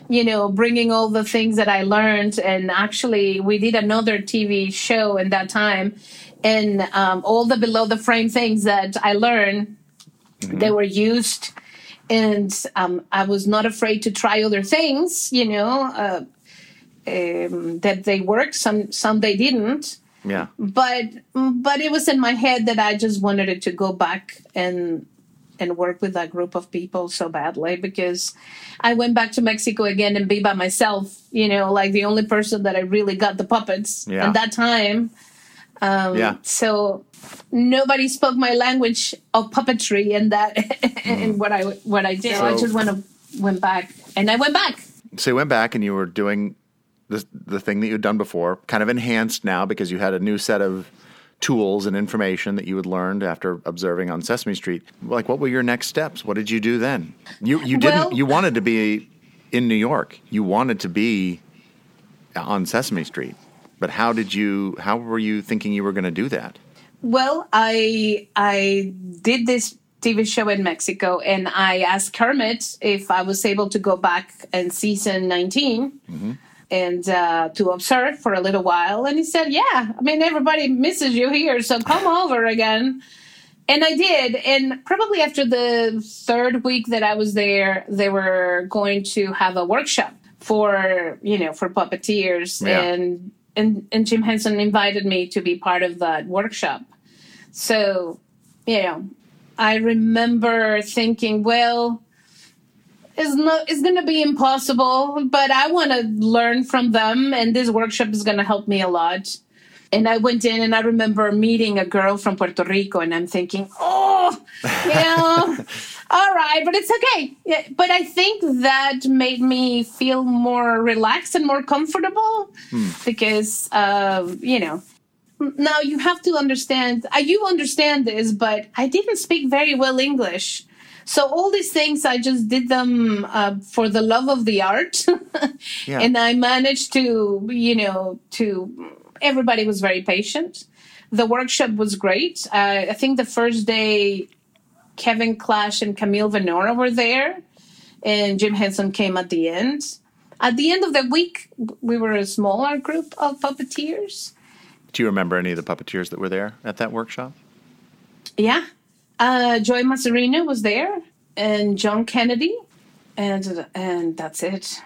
you know, bringing all the things that I learned. And actually, we did another TV show in that time. And um, all the below the frame things that I learned, they were used and um, I was not afraid to try other things, you know, uh, um, that they worked. Some some they didn't, Yeah. but but it was in my head that I just wanted it to go back and and work with that group of people so badly because I went back to Mexico again and be by myself, you know, like the only person that I really got the puppets. Yeah. And that time, yeah. So nobody spoke my language of puppetry and that and what I what I did. So I just went went back and I went back. So you went back and you were doing the the thing that you'd done before, kind of enhanced now because you had a new set of tools and information that you had learned after observing on Sesame Street. Like, what were your next steps? What did you do then? You you didn't. Well- you wanted to be in New York. You wanted to be on Sesame Street. But how did you? How were you thinking you were going to do that? Well, I I did this TV show in Mexico, and I asked Kermit if I was able to go back in season 19 mm-hmm. And uh, to observe for a little while. And he said, "Yeah, I mean everybody misses you here, so come over again." And I did, and probably after the third week that I was there, they were going to have a workshop for you know for puppeteers, Yeah. and and and Jim Henson invited me to be part of that workshop. So, you know, I remember thinking, well, it's not it's going to be impossible, but I want to learn from them and this workshop is going to help me a lot. And I went in and I remember meeting a girl from Puerto Rico and I'm thinking, "Oh, you know, all right, but it's okay." Yeah, but I think that made me feel more relaxed and more comfortable because uh, you know, now you have to understand uh, you understand this but i didn't speak very well english so all these things i just did them uh, for the love of the art Yeah. and i managed to you know to everybody was very patient the workshop was great uh, i think the first day kevin clash and camille bonora were there and jim henson came at the end at the end of the week we were a smaller group of puppeteers Do you remember any of the puppeteers that were there at that workshop? Yeah. Uh, Joey Mazzarino was there, and John Kennedy, and and that's it.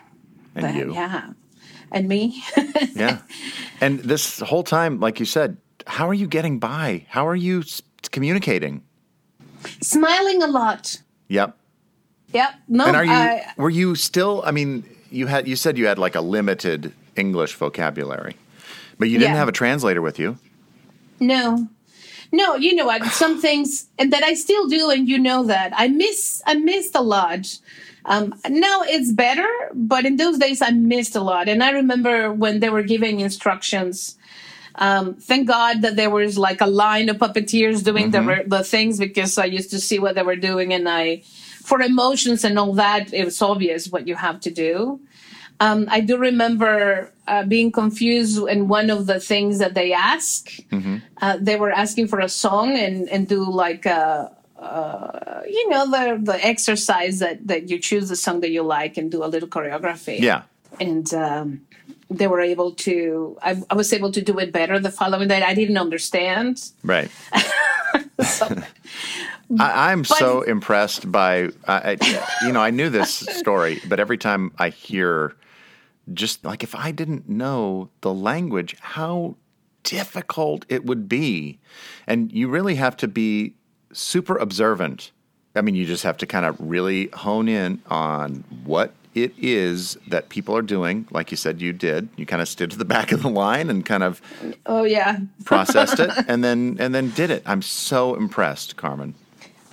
And But, you? Yeah. And me. Yeah. and this whole time, like you said, how are you getting by? How are you communicating? Smiling a lot. Yep. Yep. No, And are you I, were you still I mean, you had you said you had like a limited English vocabulary. But you didn't Yeah. have a translator with you. no. No, you know what? Some things and that I still do, and you know that. I miss I missed a lot. Um, now it's better, but in those days I missed a lot. And I remember when they were giving instructions um, thank God that there was like a line of puppeteers doing the the things because I used to see what they were doing, and I, for emotions and all that, it was obvious what you have to do. Um, I do remember uh, being confused, and one of the things that they ask, uh, they were asking for a song and and do like a. Uh, you know the the exercise that that you choose the song that you like and do a little choreography Yeah. and um, they were able to I, I was able to do it better the following day i didn't understand Right. so, I, I'm so impressed by, I, you know, I knew this story, but every time I hear, just like if I didn't know the language, how difficult it would be, and you really have to be super observant. I mean, you just have to kind of really hone in on what it is that people are doing. Like you said, you did. You kind of stood to the back of the line and kind of oh yeah processed it, and then and then did it. I'm so impressed, Carmen.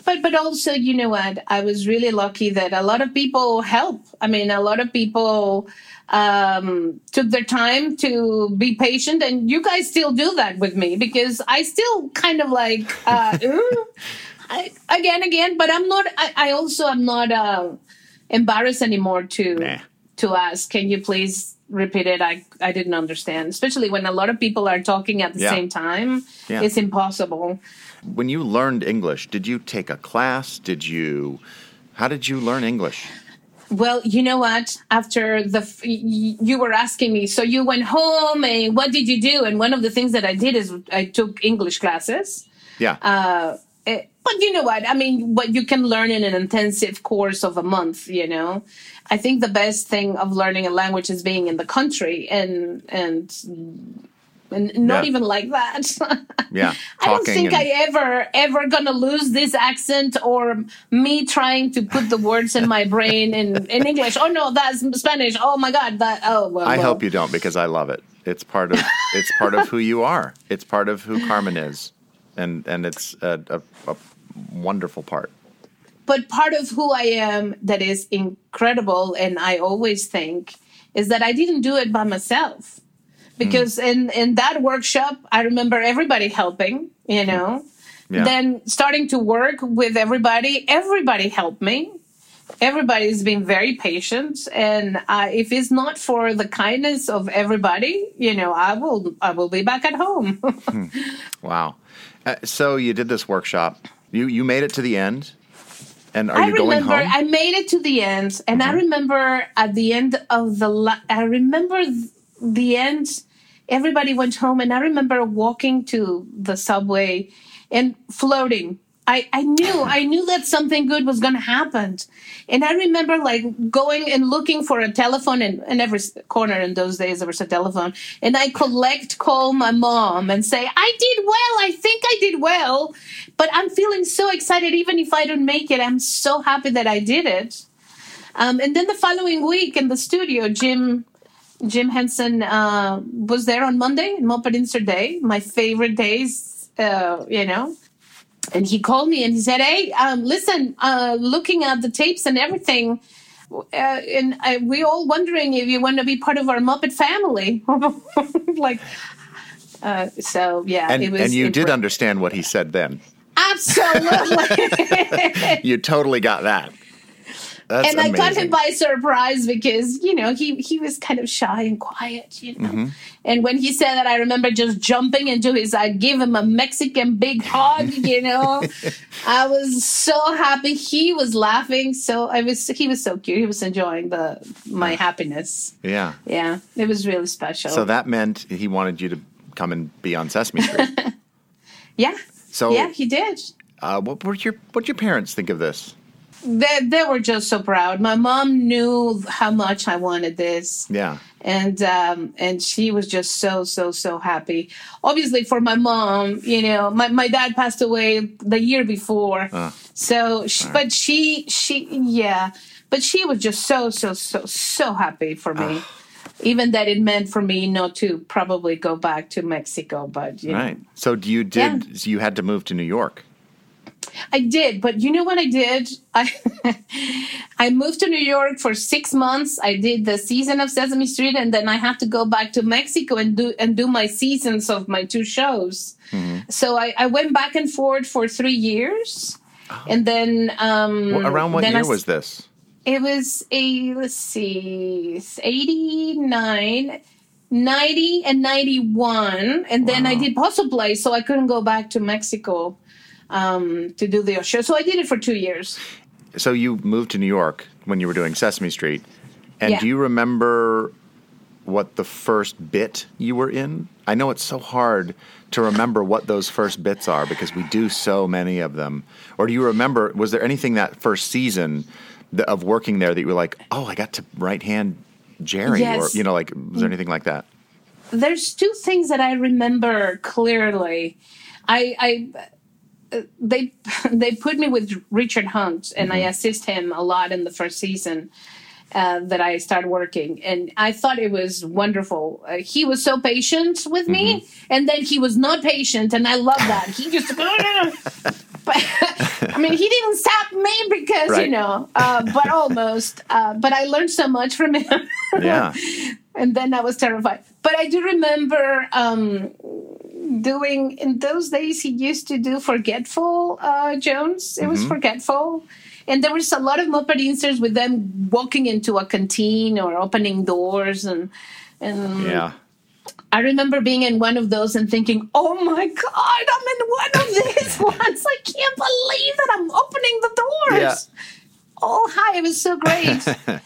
but but also you know what i was really lucky that a lot of people help i mean a lot of people um took their time to be patient and you guys still do that with me because i still kind of like uh I, again again but i'm not i, I also am not uh embarrassed anymore to Nah. to ask can you please repeat it i i didn't understand especially when a lot of people are talking at the Yeah. same time Yeah. it's impossible When you learned English, did you take a class? Did you? How did you learn English? Well, you know what? After the you were asking me, so you went home and what did you do? And one of the things that I did is I took English classes. Yeah. Eh, But you know what? I mean, what you can learn in an intensive course of a month. You know, I think the best thing of learning a language is being in the country and and and not Yeah. even like that. yeah. I don't think and- I ever ever gonna lose this accent or me trying to put the words in my brain in, in English. Oh no, that's Spanish. Oh my god, that oh well. I well. hope you don't because I love it. It's part of it's part of who you are. It's part of who Carmen is, and and it's a, a, a wonderful part. but part of who I am that is incredible, and I always think, is that I didn't do it by myself. Because in, in that workshop, I remember everybody helping, you know. Yeah. Then starting to work with everybody, everybody helped me. Everybody's been very patient, and uh, if it's not for the kindness of everybody, you know, I will I will be back at home. Wow. Uh, so you did this workshop. You you made it to the end, and are I you going remember home? Mm-hmm. I made it to the end, and I remember at the end of the. La- I remember th- the end. Everybody went home, and I remember walking to the subway and floating. I, I knew I knew that something good was going to happen, and I remember like going and looking for a telephone in, in every corner in those days there was a telephone, and I collect call my mom and say I did well. I think I did well, but I'm feeling so excited. Even if I don't make it, I'm so happy that I did it. Um, and then the following week in the studio, Jim Jim Henson uh, was there on Monday, Muppet Insert Day, my favorite days, uh, you know. And he called me and he said, "Hey, um, listen, uh, looking at the tapes and everything, uh, and uh, we all wondering if you want to be part of our Muppet family." like, uh, so yeah, and it was. and you did impre- understand what he said then. absolutely. You totally got that. That's and I amazing. caught him by surprise because you know he he was kind of shy and quiet, you know. Mm-hmm. And when he said that, I remember just jumping into his. I give him a Mexican big hug, you know. I was so happy. He was laughing, so I was. He was so cute. He was enjoying the my happiness. yeah. Yeah, it was really special. So that meant he wanted you to come and be on Sesame Street. yeah, So yeah, he did. uh, what were your what your parents think of this? They they were just so proud. My mom knew how much I wanted this. Yeah. and um, and she was just so so so happy. Obviously, for my mom, you know, my, my dad passed away the year before, so she, but she she yeah, but she was just so so so so happy for me. Even that it meant for me not to probably go back to Mexico, but you know. Right. So do you did so you had to move to New York? I did, but you know what I did? I I moved to New York for six months. I did the season of Sesame Street, and then I had to go back to Mexico and do and do my seasons of my two shows. So I, I went back and forth for three years, and then um, Well, around what I year s- was this? it was a let's see, it's 89, 90, and ninety one, and then I did Puzzle Place, so I couldn't go back to Mexico um, to do the show. So I did it for two years. So you moved to New York when you were doing Sesame Street, and Yeah. do you remember what the first bit you were in? I know it's so hard to remember what those first bits are because we do so many of them. Or do you remember? Was there anything that first season of working there that you were like, "Oh, I got to right hand Jerry," Yes. or you know, like was there anything like that? There's two things that I remember clearly. I, I they they put me with Richard Hunt, and I assist him a lot in the first season. Uh, that I started working, and I thought it was wonderful. Uh, he was so patient with me, and then he was not patient, and I love that. He just, but I mean, he didn't stop me because Right. you know, uh, but almost. Uh, but I learned so much from him. Yeah. and then I was terrified. But I do remember um, doing in those days. He used to do Forgetful uh, Jones. It was Forgetful, and there was a lot of Muppet inserts with them walking into a canteen or opening doors, and and Yeah. I remember being in one of those and thinking, "Oh my God, I'm in one of these ones! I can't believe that I'm opening the doors." Yeah. Oh, hi! It was so great.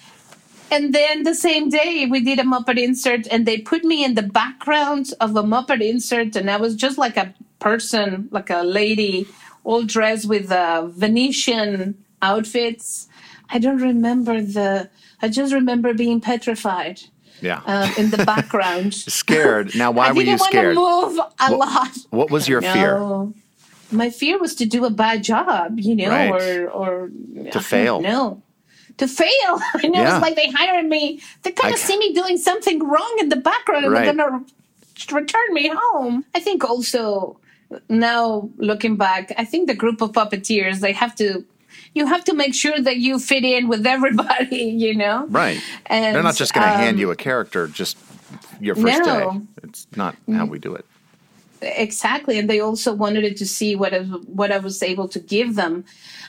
and then the same day, we did a Muppet insert, and they put me in the background of a Muppet insert, and I was just like a person, like a lady, all dressed with uh, Venetian outfits. I don't remember the. I just remember being petrified Yeah. um, in the background. scared. Now, why were you didn't scared? want to move a lot. What was your fear? My fear was to do a bad job, you know, Right. or or To fail. No, to fail. and it Yeah. was like they hired me. They kind I- of see me doing something wrong in the background, and Right. they're gonna return me home. I think also now looking back, I think the group of puppeteers they have to. You have to make sure that you fit in with everybody, you know. Right. And, They're not just going to hand um, you a character just your first day. No. It's not how we do it. exactly and they also wanted to see what I, what I was able to give them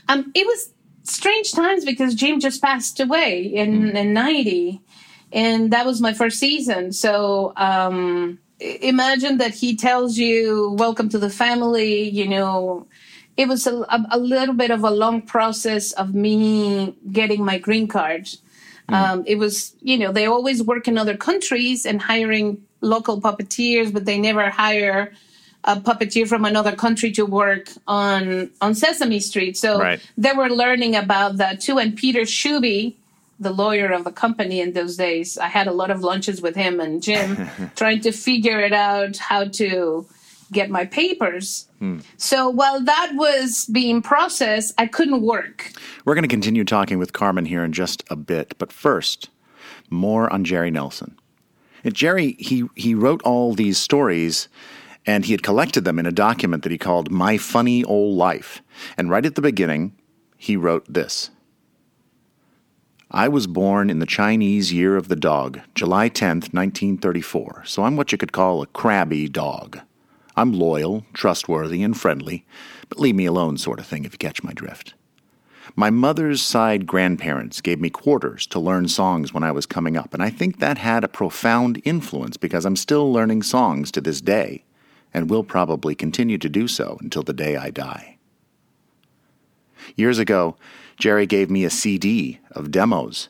um it was strange times because Jim just passed away in in 90 and that was my first season. So um imagine that he tells you welcome to the family you know. It was a, a, a little bit of a long process of me getting my green card. Um, it was, you know, they always work in other countries and hiring local puppeteers, but they never hire a puppeteer from another country to work on on Sesame Street. So Right. they were learning about that too. And Peter Schube, the lawyer of the company in those days, I had a lot of lunches with him and Jim, trying to figure it out how to get my papers. Hmm. So while that was being processed, I couldn't work. We're going to continue talking with Carmen here in just a bit, but first, more on Jerry Nelson. And Jerry, he, he wrote all these stories and he had collected them in a document that he called My Funny Old Life. And right at the beginning, he wrote this I was born in the Chinese year of the dog, July 10th, 1934, so I'm what you could call a crabby dog. I'm loyal, trustworthy, and friendly, but leave me alone, sort of thing, if you catch my drift. My mother's side grandparents gave me quarters to learn songs when I was coming up, and I think that had a profound influence because I'm still learning songs to this day and will probably continue to do so until the day I die. Years ago, Jerry gave me a CD of demos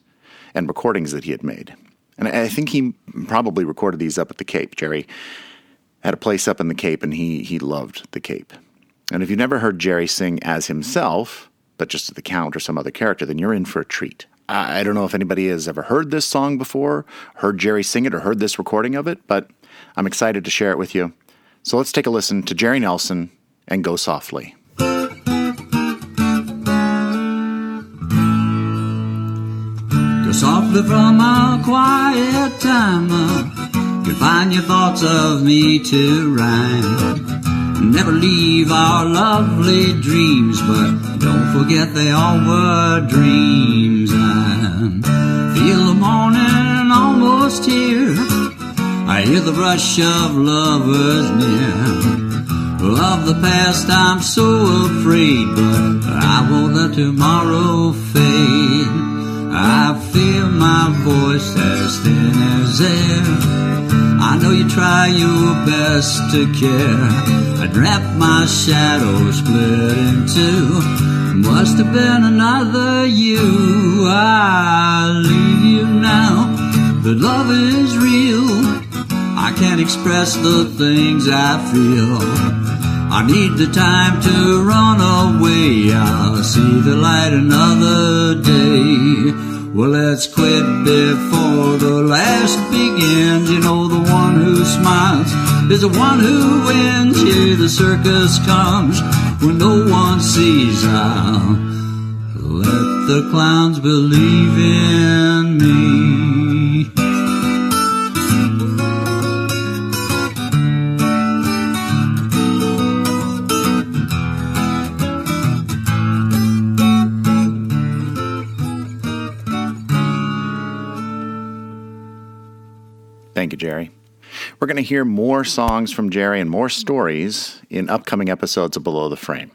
and recordings that he had made. And I think he probably recorded these up at the Cape. Jerry had a place up in the Cape, and he, he loved the Cape. And if you've never heard Jerry sing as himself, but just as the Count or some other character, then you're in for a treat. I I don't know if anybody has ever heard this song before, heard Jerry sing it, or heard this recording of it, but I'm excited to share it with you. So let's take a listen to Jerry Nelson and Go Softly. Go softly from a quiet time. uh, find your thoughts of me to rhyme. Never leave our lovely dreams, but don't forget they all were dreams. I feel the morning almost here. I hear the rush of lovers near. Of the past I'm so afraid, but I won't let tomorrow fade. I feel my voice as thin as air. I know you try your best to care. I'd wrap my shadow split in two. Must have been another you. I leave you now. The love is real. I can't express the things I feel. I need the time to run away. I'll see the light another day. Well, let's quit before the last begins. You know, the one who smiles is the one who wins. Here the circus comes when no one sees. I'll let the clowns believe in me. Thank you, Jerry. We're going to hear more songs from Jerry and more stories in upcoming episodes of Below the Frame.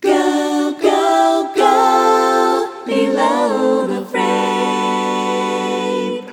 Go, go, go below the frame.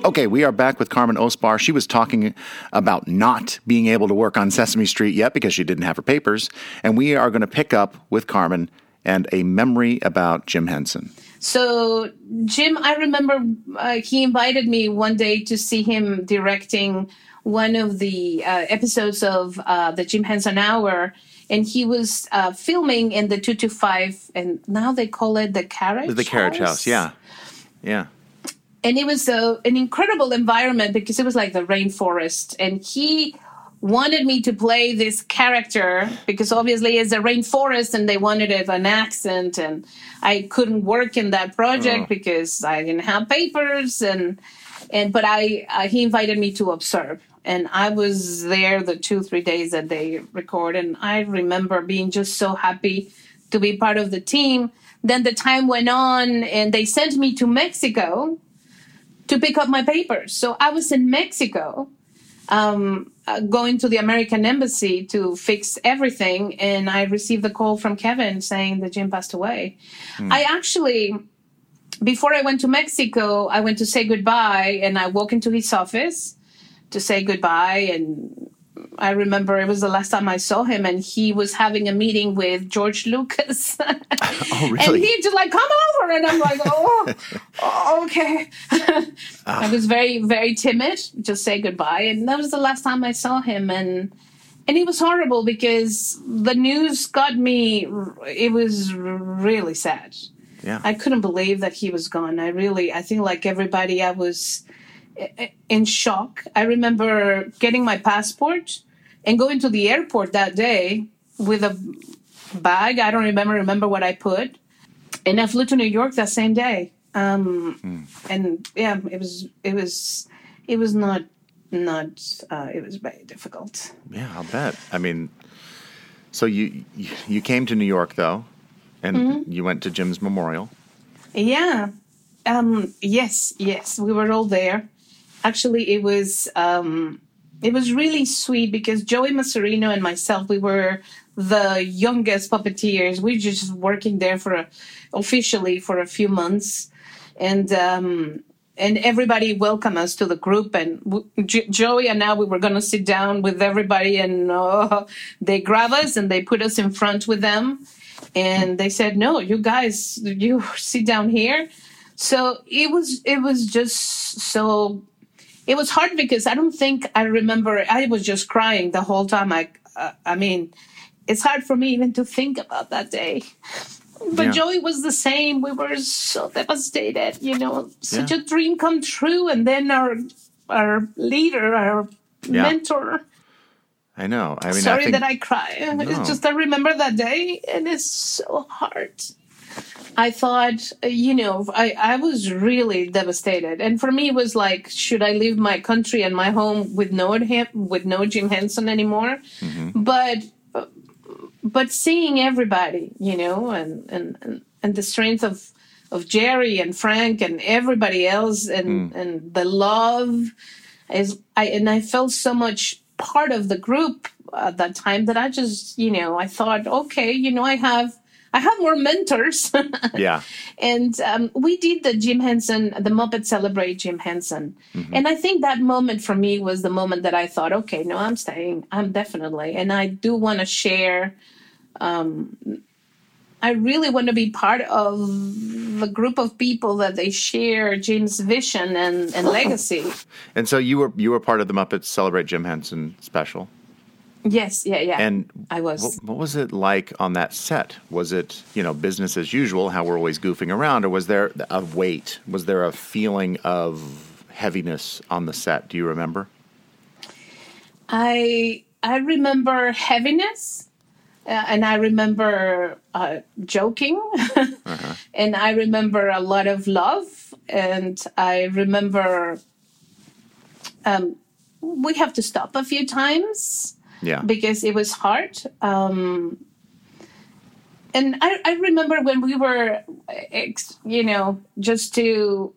Okay, we are back with Carmen Osbahr. She was talking about not being able to work on Sesame Street yet because she didn't have her papers. And we are going to pick up with Carmen and a memory about Jim Henson. So Jim, I remember uh, he invited me one day to see him directing one of the uh, episodes of uh, the Jim Henson Hour, and he was uh, filming in the two two five, and now they call it the carriage. The Carriage House, yeah. Yeah. and it was a, an incredible environment because it was like the rainforest and he wanted me to play this character because obviously it's a rainforest and they wanted it an accent and I couldn't work in that project because I didn't have papers and and but I uh, he invited me to observe and I was there the two three days that they record and I remember being just so happy to be part of the team. Then the time went on and they sent me to Mexico to pick up my papers. So I was in Mexico um, uh, going to the American embassy to fix everything, and I received a call from Kevin saying that Jim passed away. I actually, before I went to Mexico, I went to say goodbye, and I walked into his office to say goodbye, and I remember it was the last time I saw him, and he was having a meeting with George Lucas. Oh, And really? he just like, come over. And I'm like, oh, oh, okay. Ah. I was very, very timid, just say goodbye. And that was the last time I saw him. And, and it was horrible because the news got me, it was really sad. Yeah. I couldn't believe that he was gone. I really, I think like everybody, I was in shock. I remember getting my passport and going to the airport that day with a bag. I don't remember remember what I put, and I flew to New York that same day. Um, And yeah, it was it was it was not not uh, it was very difficult. Yeah, I'll bet. I mean, so you you, you came to New York though, and Mm-hmm. you went to Jim's memorial. Yeah. Um, yes, yes, we were all there. Actually, it was um, it was really sweet because Joey Mazzarino and myself, we were the youngest puppeteers. We were just working there for a, officially for a few months, and um, and everybody welcomed us to the group. And Joey and I, we were going to sit down with everybody, and uh, they grab us and they put us in front with them and they said no you guys you sit down here so it was it was just so it was hard because i don't think i remember i was just crying the whole time i uh, i mean it's hard for me even to think about that day but Yeah. joey was the same we were so devastated you know such Yeah. a dream come true and then our our leader our Yeah. mentor I know. I mean, sorry I think, that I cry. No. It's just I remember that day, and it's so hard. I thought, you know, I, I was really devastated, and for me, it was like, should I leave my country and my home with no with no Jim Henson anymore? Mm-hmm. But but seeing everybody, you know, and and and, the strength of of Jerry and Frank and everybody else, and mm. and the love is I and I felt so much part of the group at that time that I just, you know, I thought, okay, you know, I have I have more mentors. yeah, and um, we did the Jim Henson, the Muppet Celebrate Jim Henson, and I think that moment for me was the moment that I thought, okay, no, I'm staying, I'm definitely, and I do want to share. Um, I really want to be part of the group of people that they share Jim's vision and, and legacy. and so you were you were part of the Muppets Celebrate Jim Henson special. Yes, yeah, yeah. And I was. What, what was it like on that set? Was it you know business as usual, how we're always goofing around, or was there a weight? Was there a feeling of heaviness on the set? Do you remember? I I remember heaviness, uh, and I remember uh, joking, and I remember a lot of love, and I remember um, we have to stop a few times Yeah, because it was hard. Um, and I, I remember when we were, ex, you know, just to,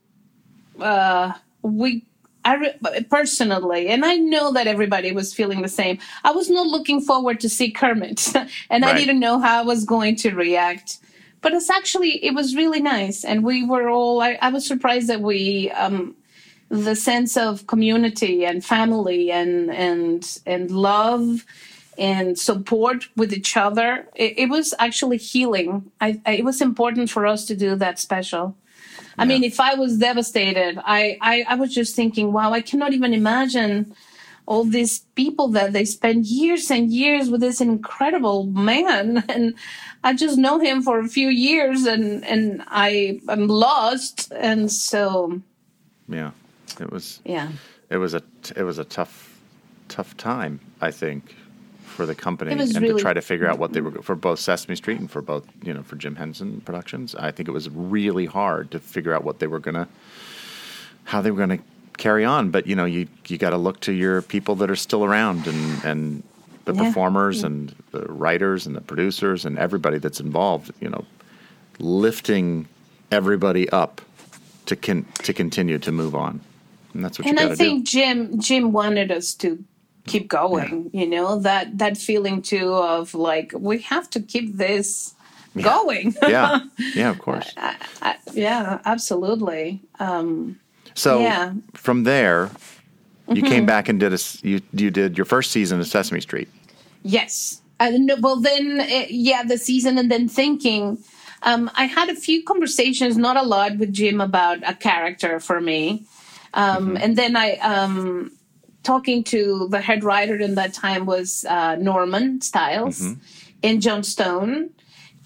uh, we, I re- personally, and I know that everybody was feeling the same. I was not looking forward to see Kermit, and I didn't know how I was going to react. But it's actually, it was really nice, and we were all. I, I was surprised that we. Um, the sense of community and family and and and love and support with each other. It, it was actually healing. I, I it was important for us to do that special. I mean if i was devastated I, I i was just thinking wow i cannot even imagine all these people that they spend years and years with this incredible man. And i just know him for a few years and and i am lost. And so yeah. It was yeah it was a it was a tough tough time, I think, for the company and to try to figure out what they were for both Sesame Street and for both you know for Jim Henson Productions. I think it was really hard to figure out what they were gonna, how they were gonna carry on. But you know, you you got to look to your people that are still around and and the Yeah. performers and the writers and the producers and everybody that's involved. You know, lifting everybody up to con- to continue to move on, and that's what and I think do. Jim Jim wanted us to keep going. You know that that feeling too of like we have to keep this going. yeah, yeah, of course. yeah, absolutely. So Yeah. from there, you Mm-hmm. came back and did a you you did your first season of Sesame Street. Yes. Uh, no, well, then, uh, yeah, the season, and then thinking. Um, I had a few conversations, not a lot, with Jim about a character for me. Um, And then I, um, talking to the head writer in that time was uh, Norman Stiles and Jon Stone.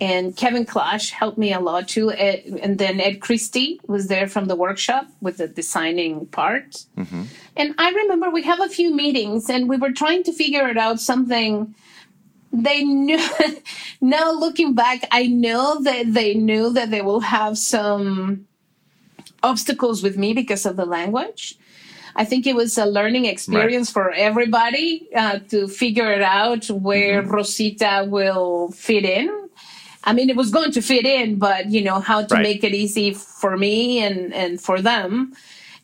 And Kevin Clash helped me a lot too. Ed, and then Ed Christie was there from the workshop with the designing part. And I remember we have a few meetings and we were trying to figure it out something they knew now looking back i know that they knew that they will have some obstacles with me because of the language. I think it was a learning experience for everybody uh, to figure it out where rosita will fit in. I mean it was going to fit in but you know how to Right. make it easy for me and and for them.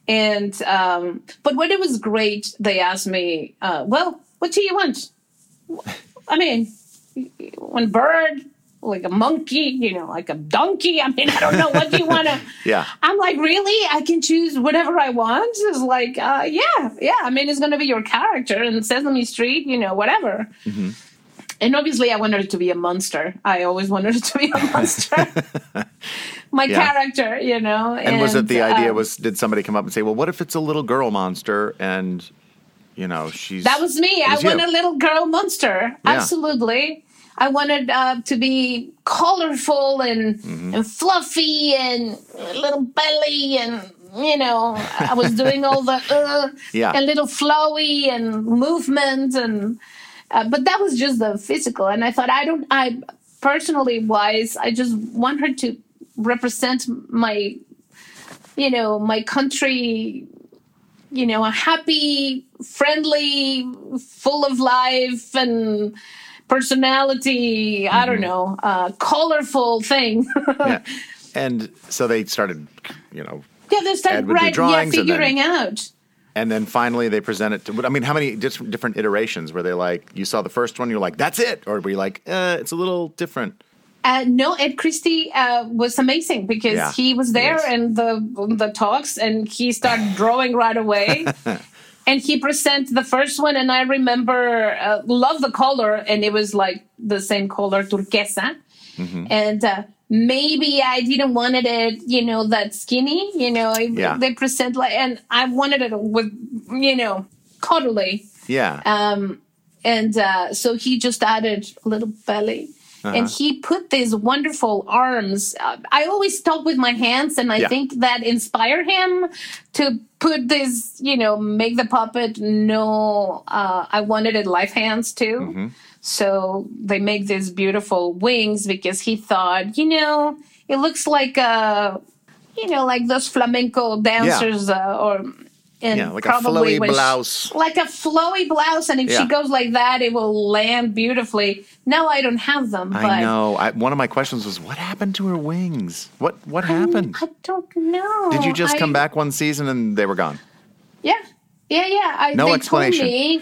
And um but when it was great they asked me uh well what do you want? I mean, one bird, like a monkey, you know, like a donkey. I mean, I don't know. What do you want to? Yeah. I'm like, really? I can choose whatever I want? It's like, uh, yeah, yeah. I mean, it's going to be your character in Sesame Street, you know, whatever. Mm-hmm. And obviously, I wanted it to be a monster. I always wanted it to be a monster. My Yeah. character, you know. And, was it the idea? um, Was did somebody come up and say, "Well, what if it's a little girl monster and you know she's That was me. I you. want a little girl monster. Absolutely. I wanted uh, to be colorful and Mm-hmm. and fluffy and a little belly and you know I was doing all the uh, Yeah. and little flowy and movement and uh, but that was just the physical and I thought I don't I personally wise I just want her to represent my you know my country you know, a happy, friendly, full of life and personality. I don't know, uh, colorful thing. Yeah. And so they started, you know, yeah, they started do yeah, drawings and then- figuring out. and then finally they present it to. I mean, how many different iterations were they like? You saw the first one, you're like, "That's it," or were you like, uh, "It's a little different"? Uh, no, Ed Christie uh, was amazing because Yeah, he was there he in the the talks, and he started drawing right away. and he presented the first one, and I remember uh, love the color, and it was like the same color turquesa, Mm-hmm. and uh, maybe I didn't wanted it, you know, that skinny, you know. I- Yeah. They present like, and I wanted it with, you know, cuddly Yeah. Um, and uh, so he just added a little belly Uh-huh. and he put these wonderful arms uh, i always talk with my hands and i Yeah. think that inspired him to put this you know make the puppet know uh, i wanted it life hands too Mm-hmm. so they make these beautiful wings because he thought you know it looks like a you know like those flamenco dancers uh, or and Yeah, like a probably flowy when she- blouse. like a flowy blouse, and if Yeah. she goes like that, it will land beautifully. No, I don't have them, but I know. I, one of my questions was, "What happened to her wings? What what happened? I don't know. Did you just I- come back one season and they were gone?" Yeah, yeah, yeah. I, No they explanation. Told me,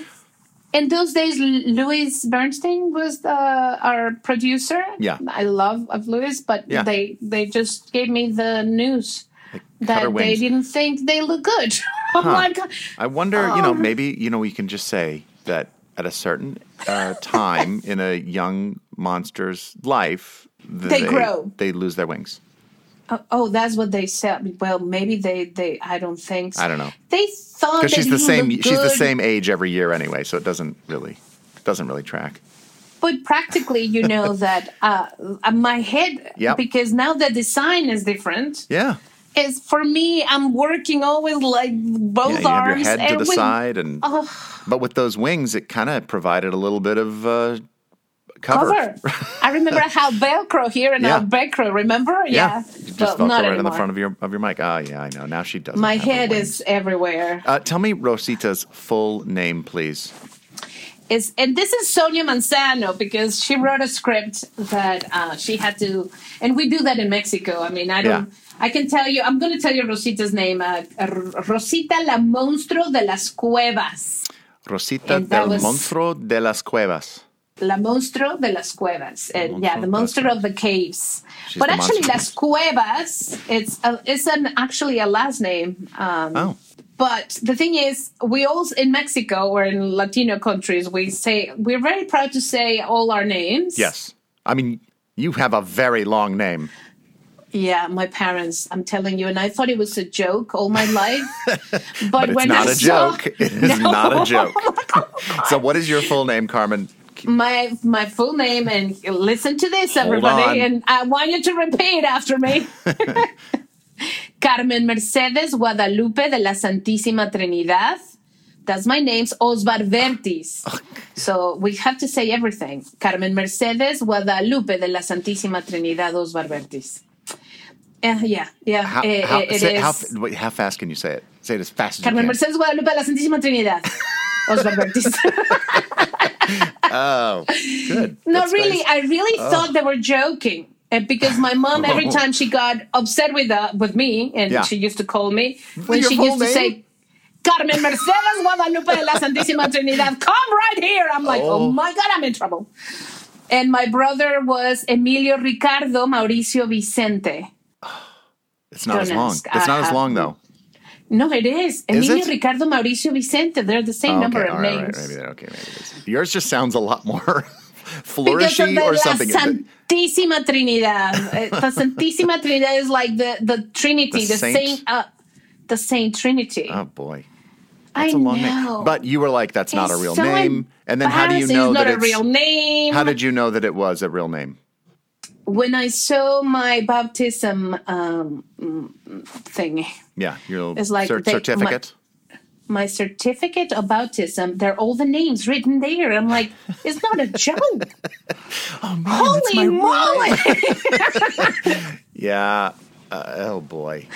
in those days, Lewis Bernstein was the, our producer. Yeah. I love of Lewis, but Yeah. they they just gave me the news that they didn't think they look good. I'm like, I wonder, you Oh. know, maybe you know we can just say that at a certain uh, time in a young monster's life, th- They grow. They lose their wings. oh, oh, that's what they said. Well, maybe they they. I don't think. So. I don't know. They thought because she's the he same. She's the same age every year anyway, so it doesn't really doesn't really track. But practically, you know that uh, uh, my head, Yep. because now the design is different. Yeah, is for me. I'm working always like both Yeah, you have your arms head to and the with- side, and but with those wings, it kind of provided a little bit of uh, cover. cover. I remember I had Velcro here and Yeah. Had Velcro. Remember? Yeah, Yeah, you just felt not right in anymore. the front of your of your mic. Oh yeah, I know. Now she does. My head is everywhere. Uh, tell me Rosita's full name, please. is and this is Sonia Manzano because she wrote a script that uh, she had to, and we do that in Mexico. I mean, I don't. Yeah. I can tell you. I'm going to tell you Rosita's name. Uh, Rosita la monstruo de las cuevas. Rosita del was- Monstruo de las Cuevas. La monstruo de las cuevas. And yeah, the monster of the caves. She's but the actually, las cuevas. It's a, it's an actually a last name. Um, Oh, But the thing is, we all in Mexico or in Latino countries, we say we're very proud to say all our names. yes. I mean, you have a very long name. Yeah, my parents. I'm telling you, and I thought it was a joke all my life. But, But it's when not I a saw, joke. It is not a joke. Oh so, what is your full name, Carmen? my my full name, and listen to this, Hold everybody, on. and I want you to repeat after me. Carmen Mercedes Guadalupe de la Santísima Trinidad. That's my name's Osbahr Vertis. So we have to say everything. Carmen Mercedes Guadalupe de la Santísima Trinidad Osbahr Vertis. Uh, yeah, yeah. How, eh, how, eh, it say, how, is. wait, how fast can you say it? Say it as fast as Carmen you can. Carmen Mercedes Guadalupe de la Santísima Trinidad. Oh, good. no, That's really, nice. I really thought they were joking. And because my mom, every Oh. time she got upset with uh, with me, and Yeah. she used to call me when Your she used to say, Carmen Mercedes Guadalupe de la Santísima Trinidad, come right here. I'm like, oh. Oh. my God, I'm in trouble. And my brother was Emilio Ricardo Mauricio Vicente. It's not as long. It's I not as long, though. No, it is. Emilio it? Ricardo Mauricio Vicente. They're the same Oh, number okay. of all right, names. right, maybe, okay, maybe it is. Yours just sounds a lot more of flourishy the or La something. Santísima Trinidad. Uh, the Santísima Trinidad is like the, the Trinity, The the, saint? saint, uh, the Saint Trinity. Oh boy, I that's a long know. name. But you were like, "That's not a real so name." And then how do you know it's that not it's a real name? How did you know that it was a real name? When I saw my baptism um, thing, Yeah, your It's like cert- they- certificate. my certificate of baptism, they're all the names written there. I'm like, it's not a joke. oh man, Holy moly! Yeah. Uh, oh boy.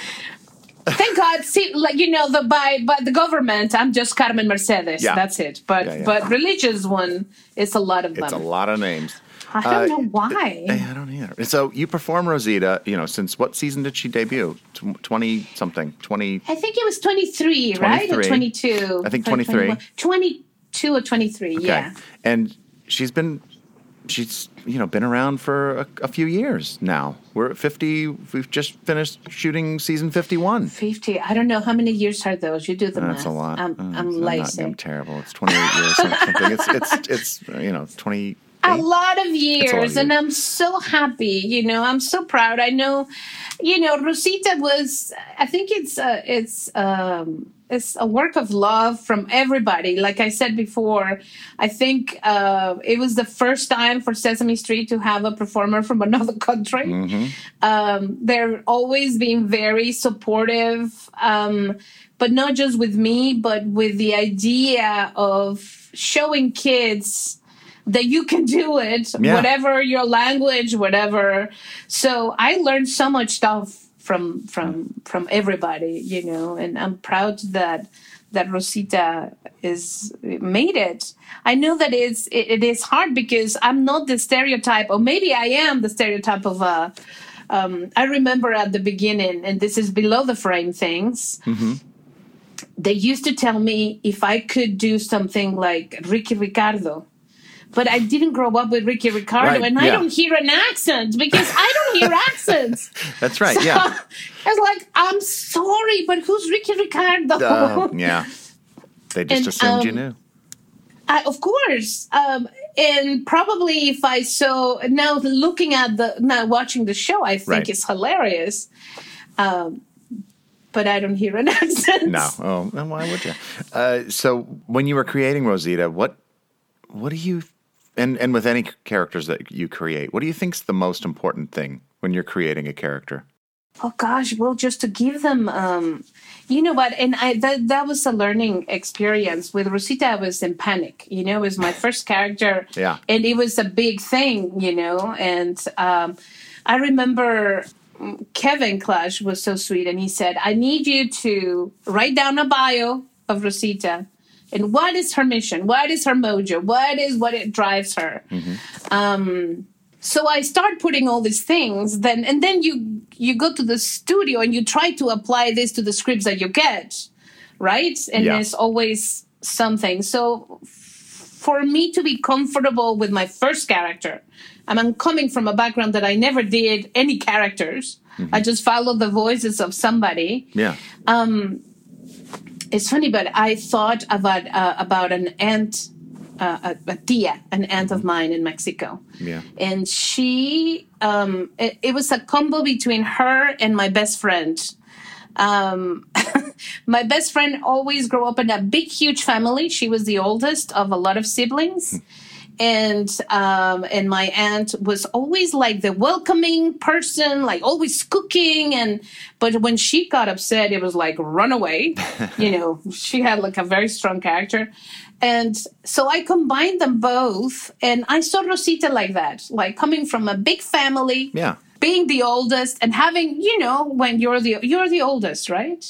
Thank God. See, like you know, the by by the government, I'm just Carmen Mercedes. Yeah. That's it. But Yeah, yeah. but religious one, it's a lot of It's a lot of names. I don't Uh, know why. I don't either. So you perform Rosita, you know, since what season did she debut? 20 something, 20. I think it was 23, right? Or 22. I think 23. 22 or 23, Okay. yeah. And she's been, she's, you know, been around for a, a few years now. We're at 50, we've just finished shooting season 51. 50. I don't know how many years are those. You do the That's math. a lot. I'm, Uh, I'm lazy. I'm terrible. It's 28 years something. It's, it's, it's, you know, 20. A lot of years and i'm so happy you know i'm so proud. I know you know rosita was i think it's uh, it's um it's a work of love from everybody. Like i said before i think uh, it was the first time for sesame street to have a performer from another country. Um, they're always being very supportive um, but not just with me but with the idea of showing kids that you can do it, Yeah. whatever your language, whatever. So I learned so much stuff from from from everybody, you know, and I'm proud that that Rosita is made it. I know that it's it, it is hard because I'm not the stereotype, or maybe I am the stereotype of a. Um, I remember at the beginning, and this is below the frame things. They used to tell me if I could do something like Ricky Ricardo, but I didn't grow up with Ricky Ricardo, Right, and I yeah. don't hear an accent because I don't hear accents. That's right. Yeah. I was like, I'm sorry, but who's Ricky Ricardo? Uh, yeah. They just And, assumed you um, knew. I, of course. Um, and probably if I saw now looking at the now watching the show, I think Right. it's hilarious. Um, but I don't hear an accent. No. Oh, then why would you? Uh, so when you were creating Rosita, what what do you and and with any characters that you create, what do you think's the most important thing when you're creating a character? oh gosh, well, just to give them, um, you know what? And I that that was a learning experience with Rosita. I was in panic. You know, it was my first character. Yeah. and it was a big thing. You know, and um, I remember Kevin Clash was so sweet, and he said, "I need you to write down a bio of Rosita." And what is her mission? What is her mojo? What is what it drives her? Mm-hmm. Um, so i start putting all these things then and then you you go to the studio and you try to apply this to the scripts that you get right and Yeah. there's always something so for me to be comfortable with my first character i'm coming from a background that i never did any characters i mm-hmm. just followed the voices of somebody Yeah. Um, it's funny, but I thought about uh, about an aunt, uh, a, a tia, an aunt of mine in Mexico. Yeah. and she, um, it, it was a combo between her and my best friend. Um, my best friend always grew up in a big, huge family. She was the oldest of a lot of siblings. And um, and my aunt was always like the welcoming person, like always cooking. And but when she got upset, it was like run away. you know, she had like a very strong character. And so I combined them both, and I saw Rosita like that, like coming from a big family, Yeah. being the oldest, and having you know when you're the you're the oldest, right,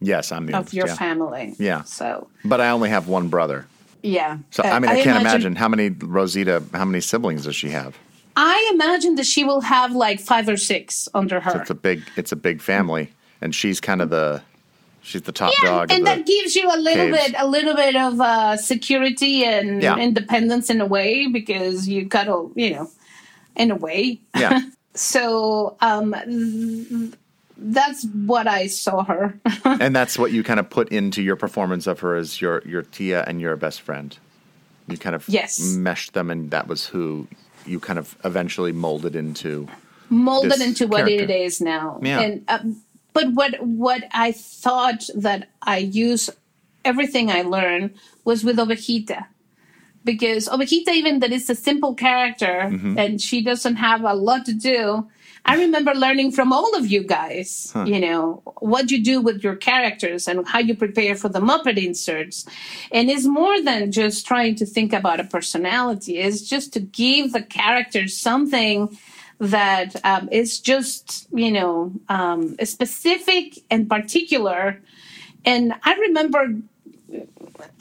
Yes, I'm the of oldest, your yeah. family. Yeah. So But I only have one brother. Yeah. So Uh, I mean, I, can't imagine. imagine how many Rosita. How many siblings does she have? I imagine that she will have like five or six under her. It's a big. It's a big family, and she's kind of the. She's the top yeah, dog. and that gives you a little caves. bit, a little bit of uh, security and Yeah. independence in a way because you gotta, you know, in a way. yeah. So um, that's what I saw her. and that's what you kind of put into your performance of her as your your tia and your best friend. You kind of Yes. meshed them, and that was who you kind of eventually molded into. molded into what it character. is now. Yeah. And um, but what what I thought that I use everything I learned was with Ovejita. Because Ovejita, even that it's a simple character Mm-hmm. and she doesn't have a lot to do, I remember learning from all of you guys, you know, what you do with your characters and how you prepare for the Muppet inserts. And it's more than just trying to think about a personality, it's just to give the characters something that um, is just, you know, um, specific and particular. And I remember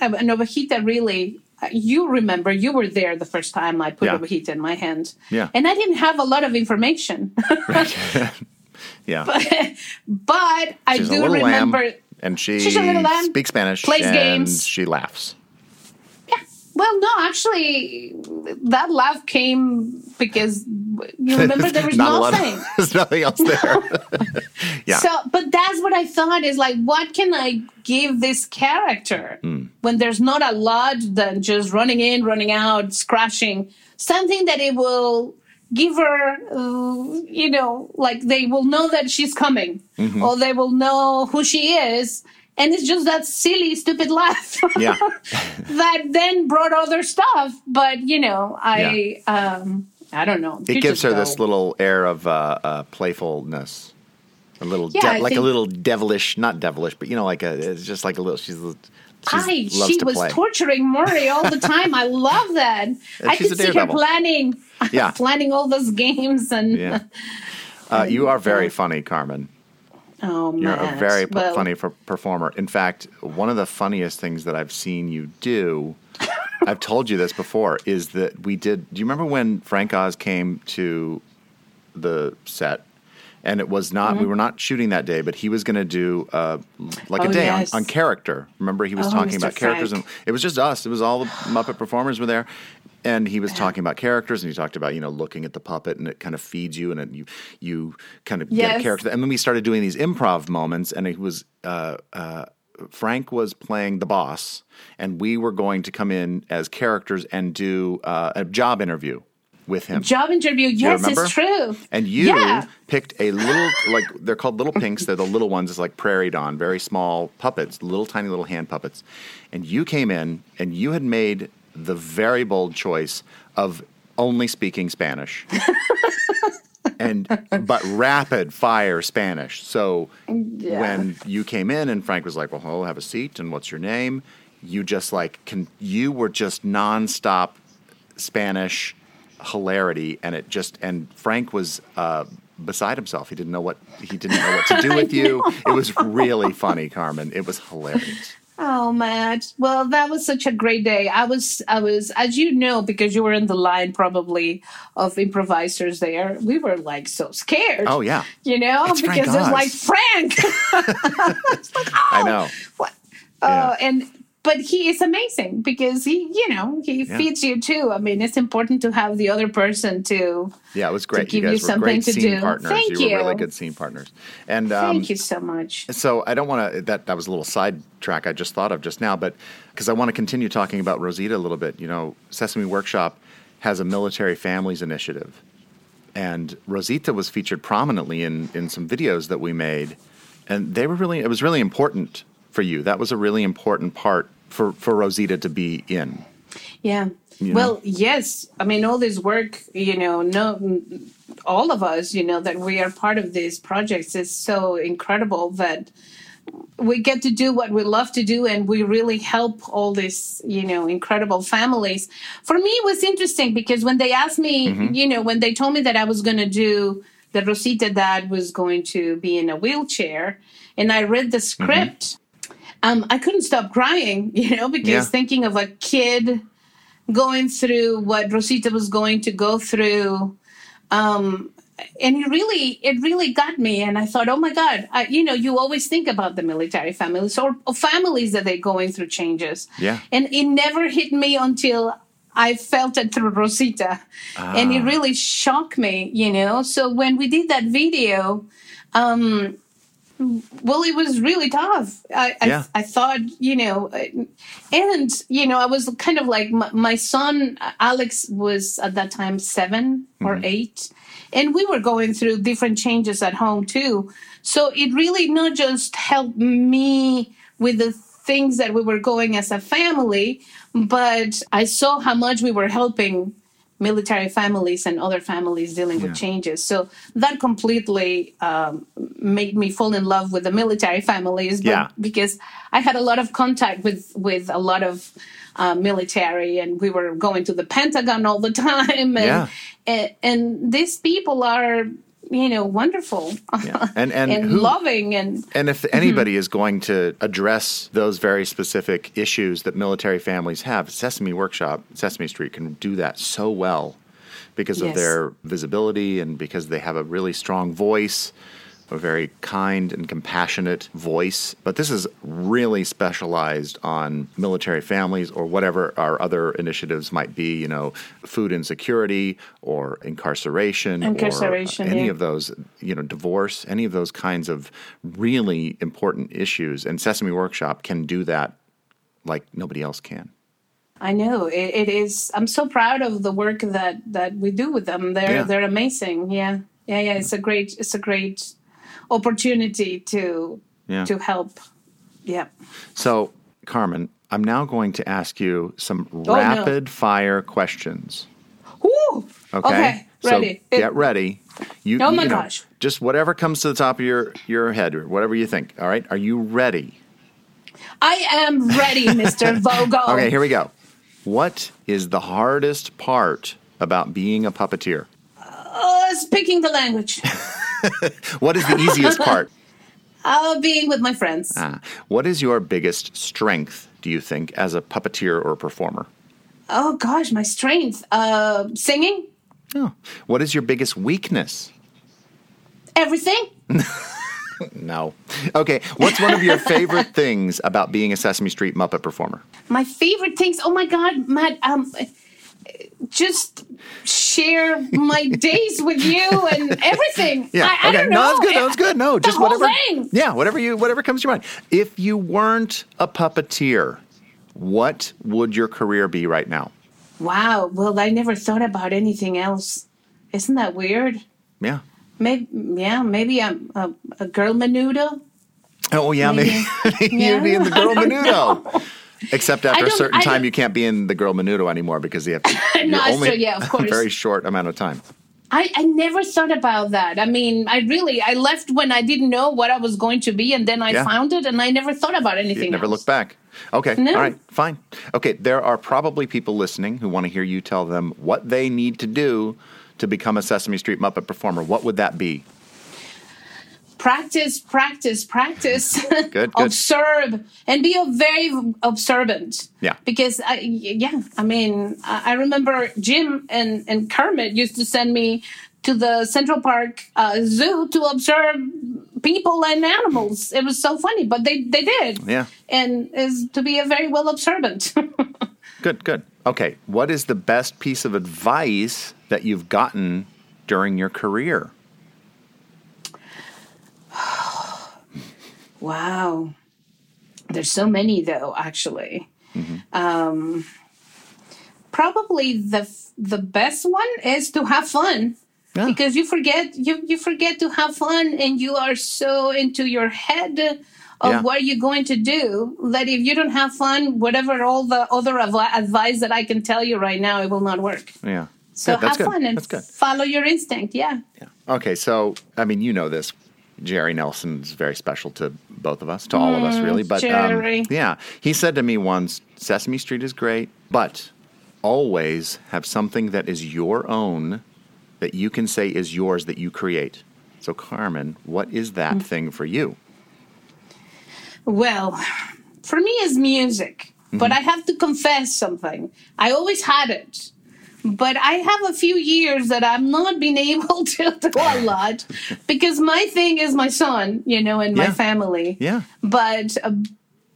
uh, and Ovejita really, Uh, you remember, you were there the first time I put Yeah. heat in my hand. Yeah. And I didn't have a lot of information, Yeah, but I she's a do remember. lamb, and she She's a little lamb, speaks Spanish, plays and games. she laughs. Yeah. Well, no, actually, that laugh came because you remember there was nothing. There's nothing else there. yeah, So, but that's what I thought is like, what can I give this character Hmm. when there's not a lot than just running in, running out, scratching? Something that it will give her, uh, you know, like they will know that she's coming, Mm-hmm. or they will know who she is. And it's just that silly, stupid laugh yeah, that then brought other stuff. But you know, I, um, I don't know. it You gives her this little air of uh, uh, playfulness, a little, Yeah, de- like a little devilish, not devilish, but you know, like a, it's just like a little. She's, she's I, she to was play. torturing Murray all the time. I love that. I could see her planning, Yeah. planning all those games and. Yeah. Uh, you are very funny, Carmen. Oh man. You're a very p- Well, funny per- performer. In fact, one of the funniest things that I've seen you do, I've told you this before, is that we did. Do you remember when Frank Oz came to the set? And it was not, we were not shooting that day, but he was going to do uh, like Mm-hmm. Oh, a day yes. on, on character. Remember, he was Oh, talking Mr. about characters, and it was just us. It was all the Muppet performers were there, and he was talking about characters, and he talked about you know looking at the puppet, and it kind of feeds you, and it, you you kind of get a character. And then we started doing these improv moments, and it was uh, uh, Frank was playing the boss, and we were going to come in as characters and do uh, a job interview with him. job interview. Yes, it's true. And you Yeah. picked a little, like they're called little pinks. They're the little ones. It's like prairie dawn, very small puppets, little tiny little hand puppets. And you came in and you had made the very bold choice of only speaking Spanish. and but rapid fire Spanish. So when you came in and Frank was like, "Well, hello, have a seat," and what's your name? You just like can you were just nonstop Spanish hilarity, and it just and Frank was. Uh, beside himself he didn't know what he didn't know what to do with you it was really funny carmen it was hilarious Oh, Matt. Well, that was such a great day. I was, I was, as you know, because you were in the line probably of improvisers there. We were like so scared. Oh, yeah. you know, It's because it's like Frank. It's like, oh, I know. What? Yeah. Uh, and but he is amazing because he, you know, he Yeah. feeds you too. I mean, it's important to have the other person to. Yeah, it was great. to give you you guys were something great to scene do. partners. Thank you were really good scene partners. And um, Thank you so much. so I don't want to. That that was a little sidetrack I just thought of just now, but because I want to continue talking about Rosita a little bit. You know, Sesame Workshop has a military families initiative, and Rosita was featured prominently in in some videos that we made, and they were really. It was really important for you. That was a really important part for for Rosita to be in. Yeah. You well, know? yes. I mean, all this work, you know, no, all of us, you know, that we are part of these projects is so incredible that we get to do what we love to do and we really help all these, you know, incredible families. For me, it was interesting because when they asked me, mm-hmm. you know, when they told me that I was going to do that Rosita dad was going to be in a wheelchair and I read the mm-hmm. script, um, I couldn't stop crying, you know, because Yeah. thinking of a kid going through what Rosita was going to go through. Um, and it really, it really got me. And I thought, oh my God, I, you know, you always think about the military families or, or families that they're going through changes. Yeah. And it never hit me until I felt it through Rosita. And Ah. it really shocked me, you know. So when we did that video, um, well, it was really tough. I, Yeah. I, I thought, you know, and, you know, I was kind of like my, my son, Alex, was at that time 7 or mm-hmm. eight. And we were going through different changes at home too. So it really not just helped me with the things that we were going as a family, but I saw how much we were helping military families and other families dealing Yeah. with changes. So that completely um, made me fall in love with the military families. But Yeah. because I had a lot of contact with with a lot of uh, military, and we were going to the Pentagon all the time, and Yeah. and, and these people are. You know, wonderful Yeah. And- and who- loving, and And if mm-hmm. anybody is going to address those very specific issues that military families have, Sesame Workshop, Sesame Street can do that so well because of their visibility and because they have a really strong voice, a very kind and compassionate voice. But this is really specialized on military families or whatever our other initiatives might be, you know, food insecurity or incarceration, Incarceration, or any yeah. of those, you know, divorce, any of those kinds of really important issues. And Sesame Workshop can do that like nobody else can. I know it, it is. I'm so proud of the work that that we do with them. They're Yeah. they're amazing. Yeah, yeah, yeah. It's a great it's a great opportunity to Yeah. to help. Yeah. So, Carmen, I'm now going to ask you some Oh, no. rapid fire questions. Woo! Okay. Okay, ready. So It- get ready. You, Oh my you know, gosh. Just whatever comes to the top of your, your head or whatever you think. All right. Are you ready? I am ready, Mr. Vogel. Okay, here we go. What is the hardest part about being a puppeteer? Uh, speaking the language. What is the easiest part? uh, being with my friends. Ah, what is your biggest strength, do you think, as a puppeteer or performer? Oh gosh, my strength. Uh, singing. Oh. What is your biggest weakness? Everything. No. Okay. What's one of your favorite things about being a Sesame Street Muppet performer? My favorite things. Oh my God, Matt. Um, just share my days with you and everything. Yeah. I, I okay. no, that's know. good. That's good. No, The just whatever. thing. Yeah, whatever you whatever comes to your mind. If you weren't a puppeteer, what would your career be right now? Wow. Well, I never thought about anything else. Isn't that weird? Yeah. Maybe, yeah, maybe I'm a, a girl menudo. Oh yeah, maybe, Maybe. you'd be in the Girl Menudo. Except after a certain time, you can't be in the Girl Menudo anymore because you have to. No, only true, yeah, of course. very short amount of time. I, I never thought about that. I mean, I really I left when I didn't know what I was going to be, and then I Yeah. found it, and I never thought about anything. You never else. look back. Okay. No. All right. Fine. Okay. There are probably people listening who want to hear you tell them what they need to do to become a Sesame Street Muppet performer. What would that be? Practice, practice, practice. Good, good. Observe and be a very observant. Yeah. Because I, yeah, I mean, I I remember Jim and and Kermit used to send me to the Central Park uh, Zoo to observe people and animals. It was so funny, but they they did. Yeah. And is to be a very well observant. Good, good. Okay. What is the best piece of advice that you've gotten during your career? Wow. There's so many though, actually. Um, probably the the best one is to have fun. Yeah. Because you forget you you forget to have fun and you are so into your head of Yeah. what you're going to do that if you don't have fun, whatever all the other advi- advice that I can tell you right now, it will not work. Yeah. So Good, that's have good. fun and That's good. follow your instinct. Yeah. Yeah. Okay, so I mean, you know this. Jerry Nelson is very special to both of us, to all of us, really. But um, yeah, he said to me once, "Sesame Street is great, but always have something that is your own, that you can say is yours that you create." So, Carmen, what is that Mm. thing for you? Well, for me, it's music. But I have to confess something. I always had it. But I have a few years that I've not been able to do a lot because my thing is my son, you know, and my family. Yeah. But uh,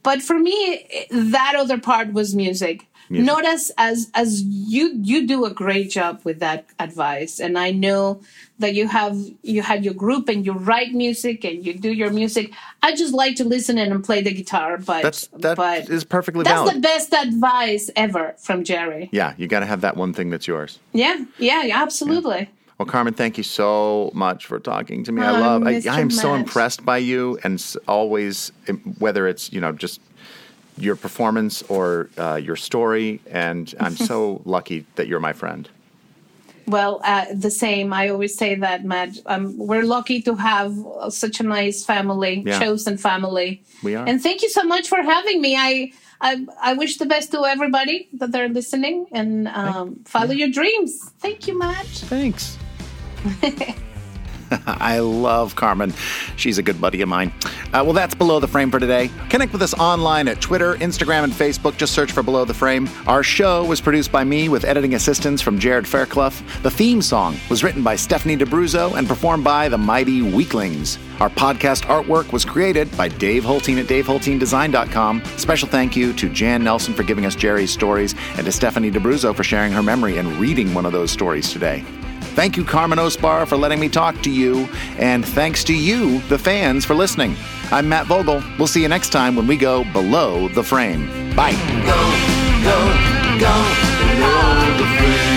but for me, that other part was music. Music. Not as as as you you do a great job with that advice, and I know that you have you had your group and you write music and you do your music. I just like to listen in and play the guitar, but That's that but is perfectly that's valid. the best advice ever from Jerry. yeah, you got to have that one thing that's yours. Yeah, yeah, yeah absolutely. Well, Carmen, thank you so much for talking to me. I Oh, love. I, I am so impressed by you, and always, um, whether it's you know just your performance or uh, your story, and I'm so lucky that you're my friend. Well, uh, the same. I always say that, Matt. Um, we're lucky to have uh, such a nice family, Yeah. chosen family. We are. And thank you so much for having me. I I, I wish the best to everybody that they're listening and um, follow your dreams. Thank you, Matt. Thanks. I love Carmen. She's a good buddy of mine. Uh, well, that's Below the Frame for today. Connect with us online at Twitter, Instagram, and Facebook. Just search for Below the Frame. Our show was produced by me with editing assistance from Jared Fairclough. The theme song was written by Stephanie D'Abruzzo and performed by the Mighty Weaklings. Our podcast artwork was created by Dave Holteen at DaveHolteenDesign.com. Special thank you to Jan Nelson for giving us Jerry's stories and to Stephanie D'Abruzzo for sharing her memory and reading one of those stories today. Thank you, Carmen Osbahr, for letting me talk to you. And thanks to you, the fans, for listening. I'm Matt Vogel. We'll see you next time when we go below the frame. Bye. Go, go, go below the frame.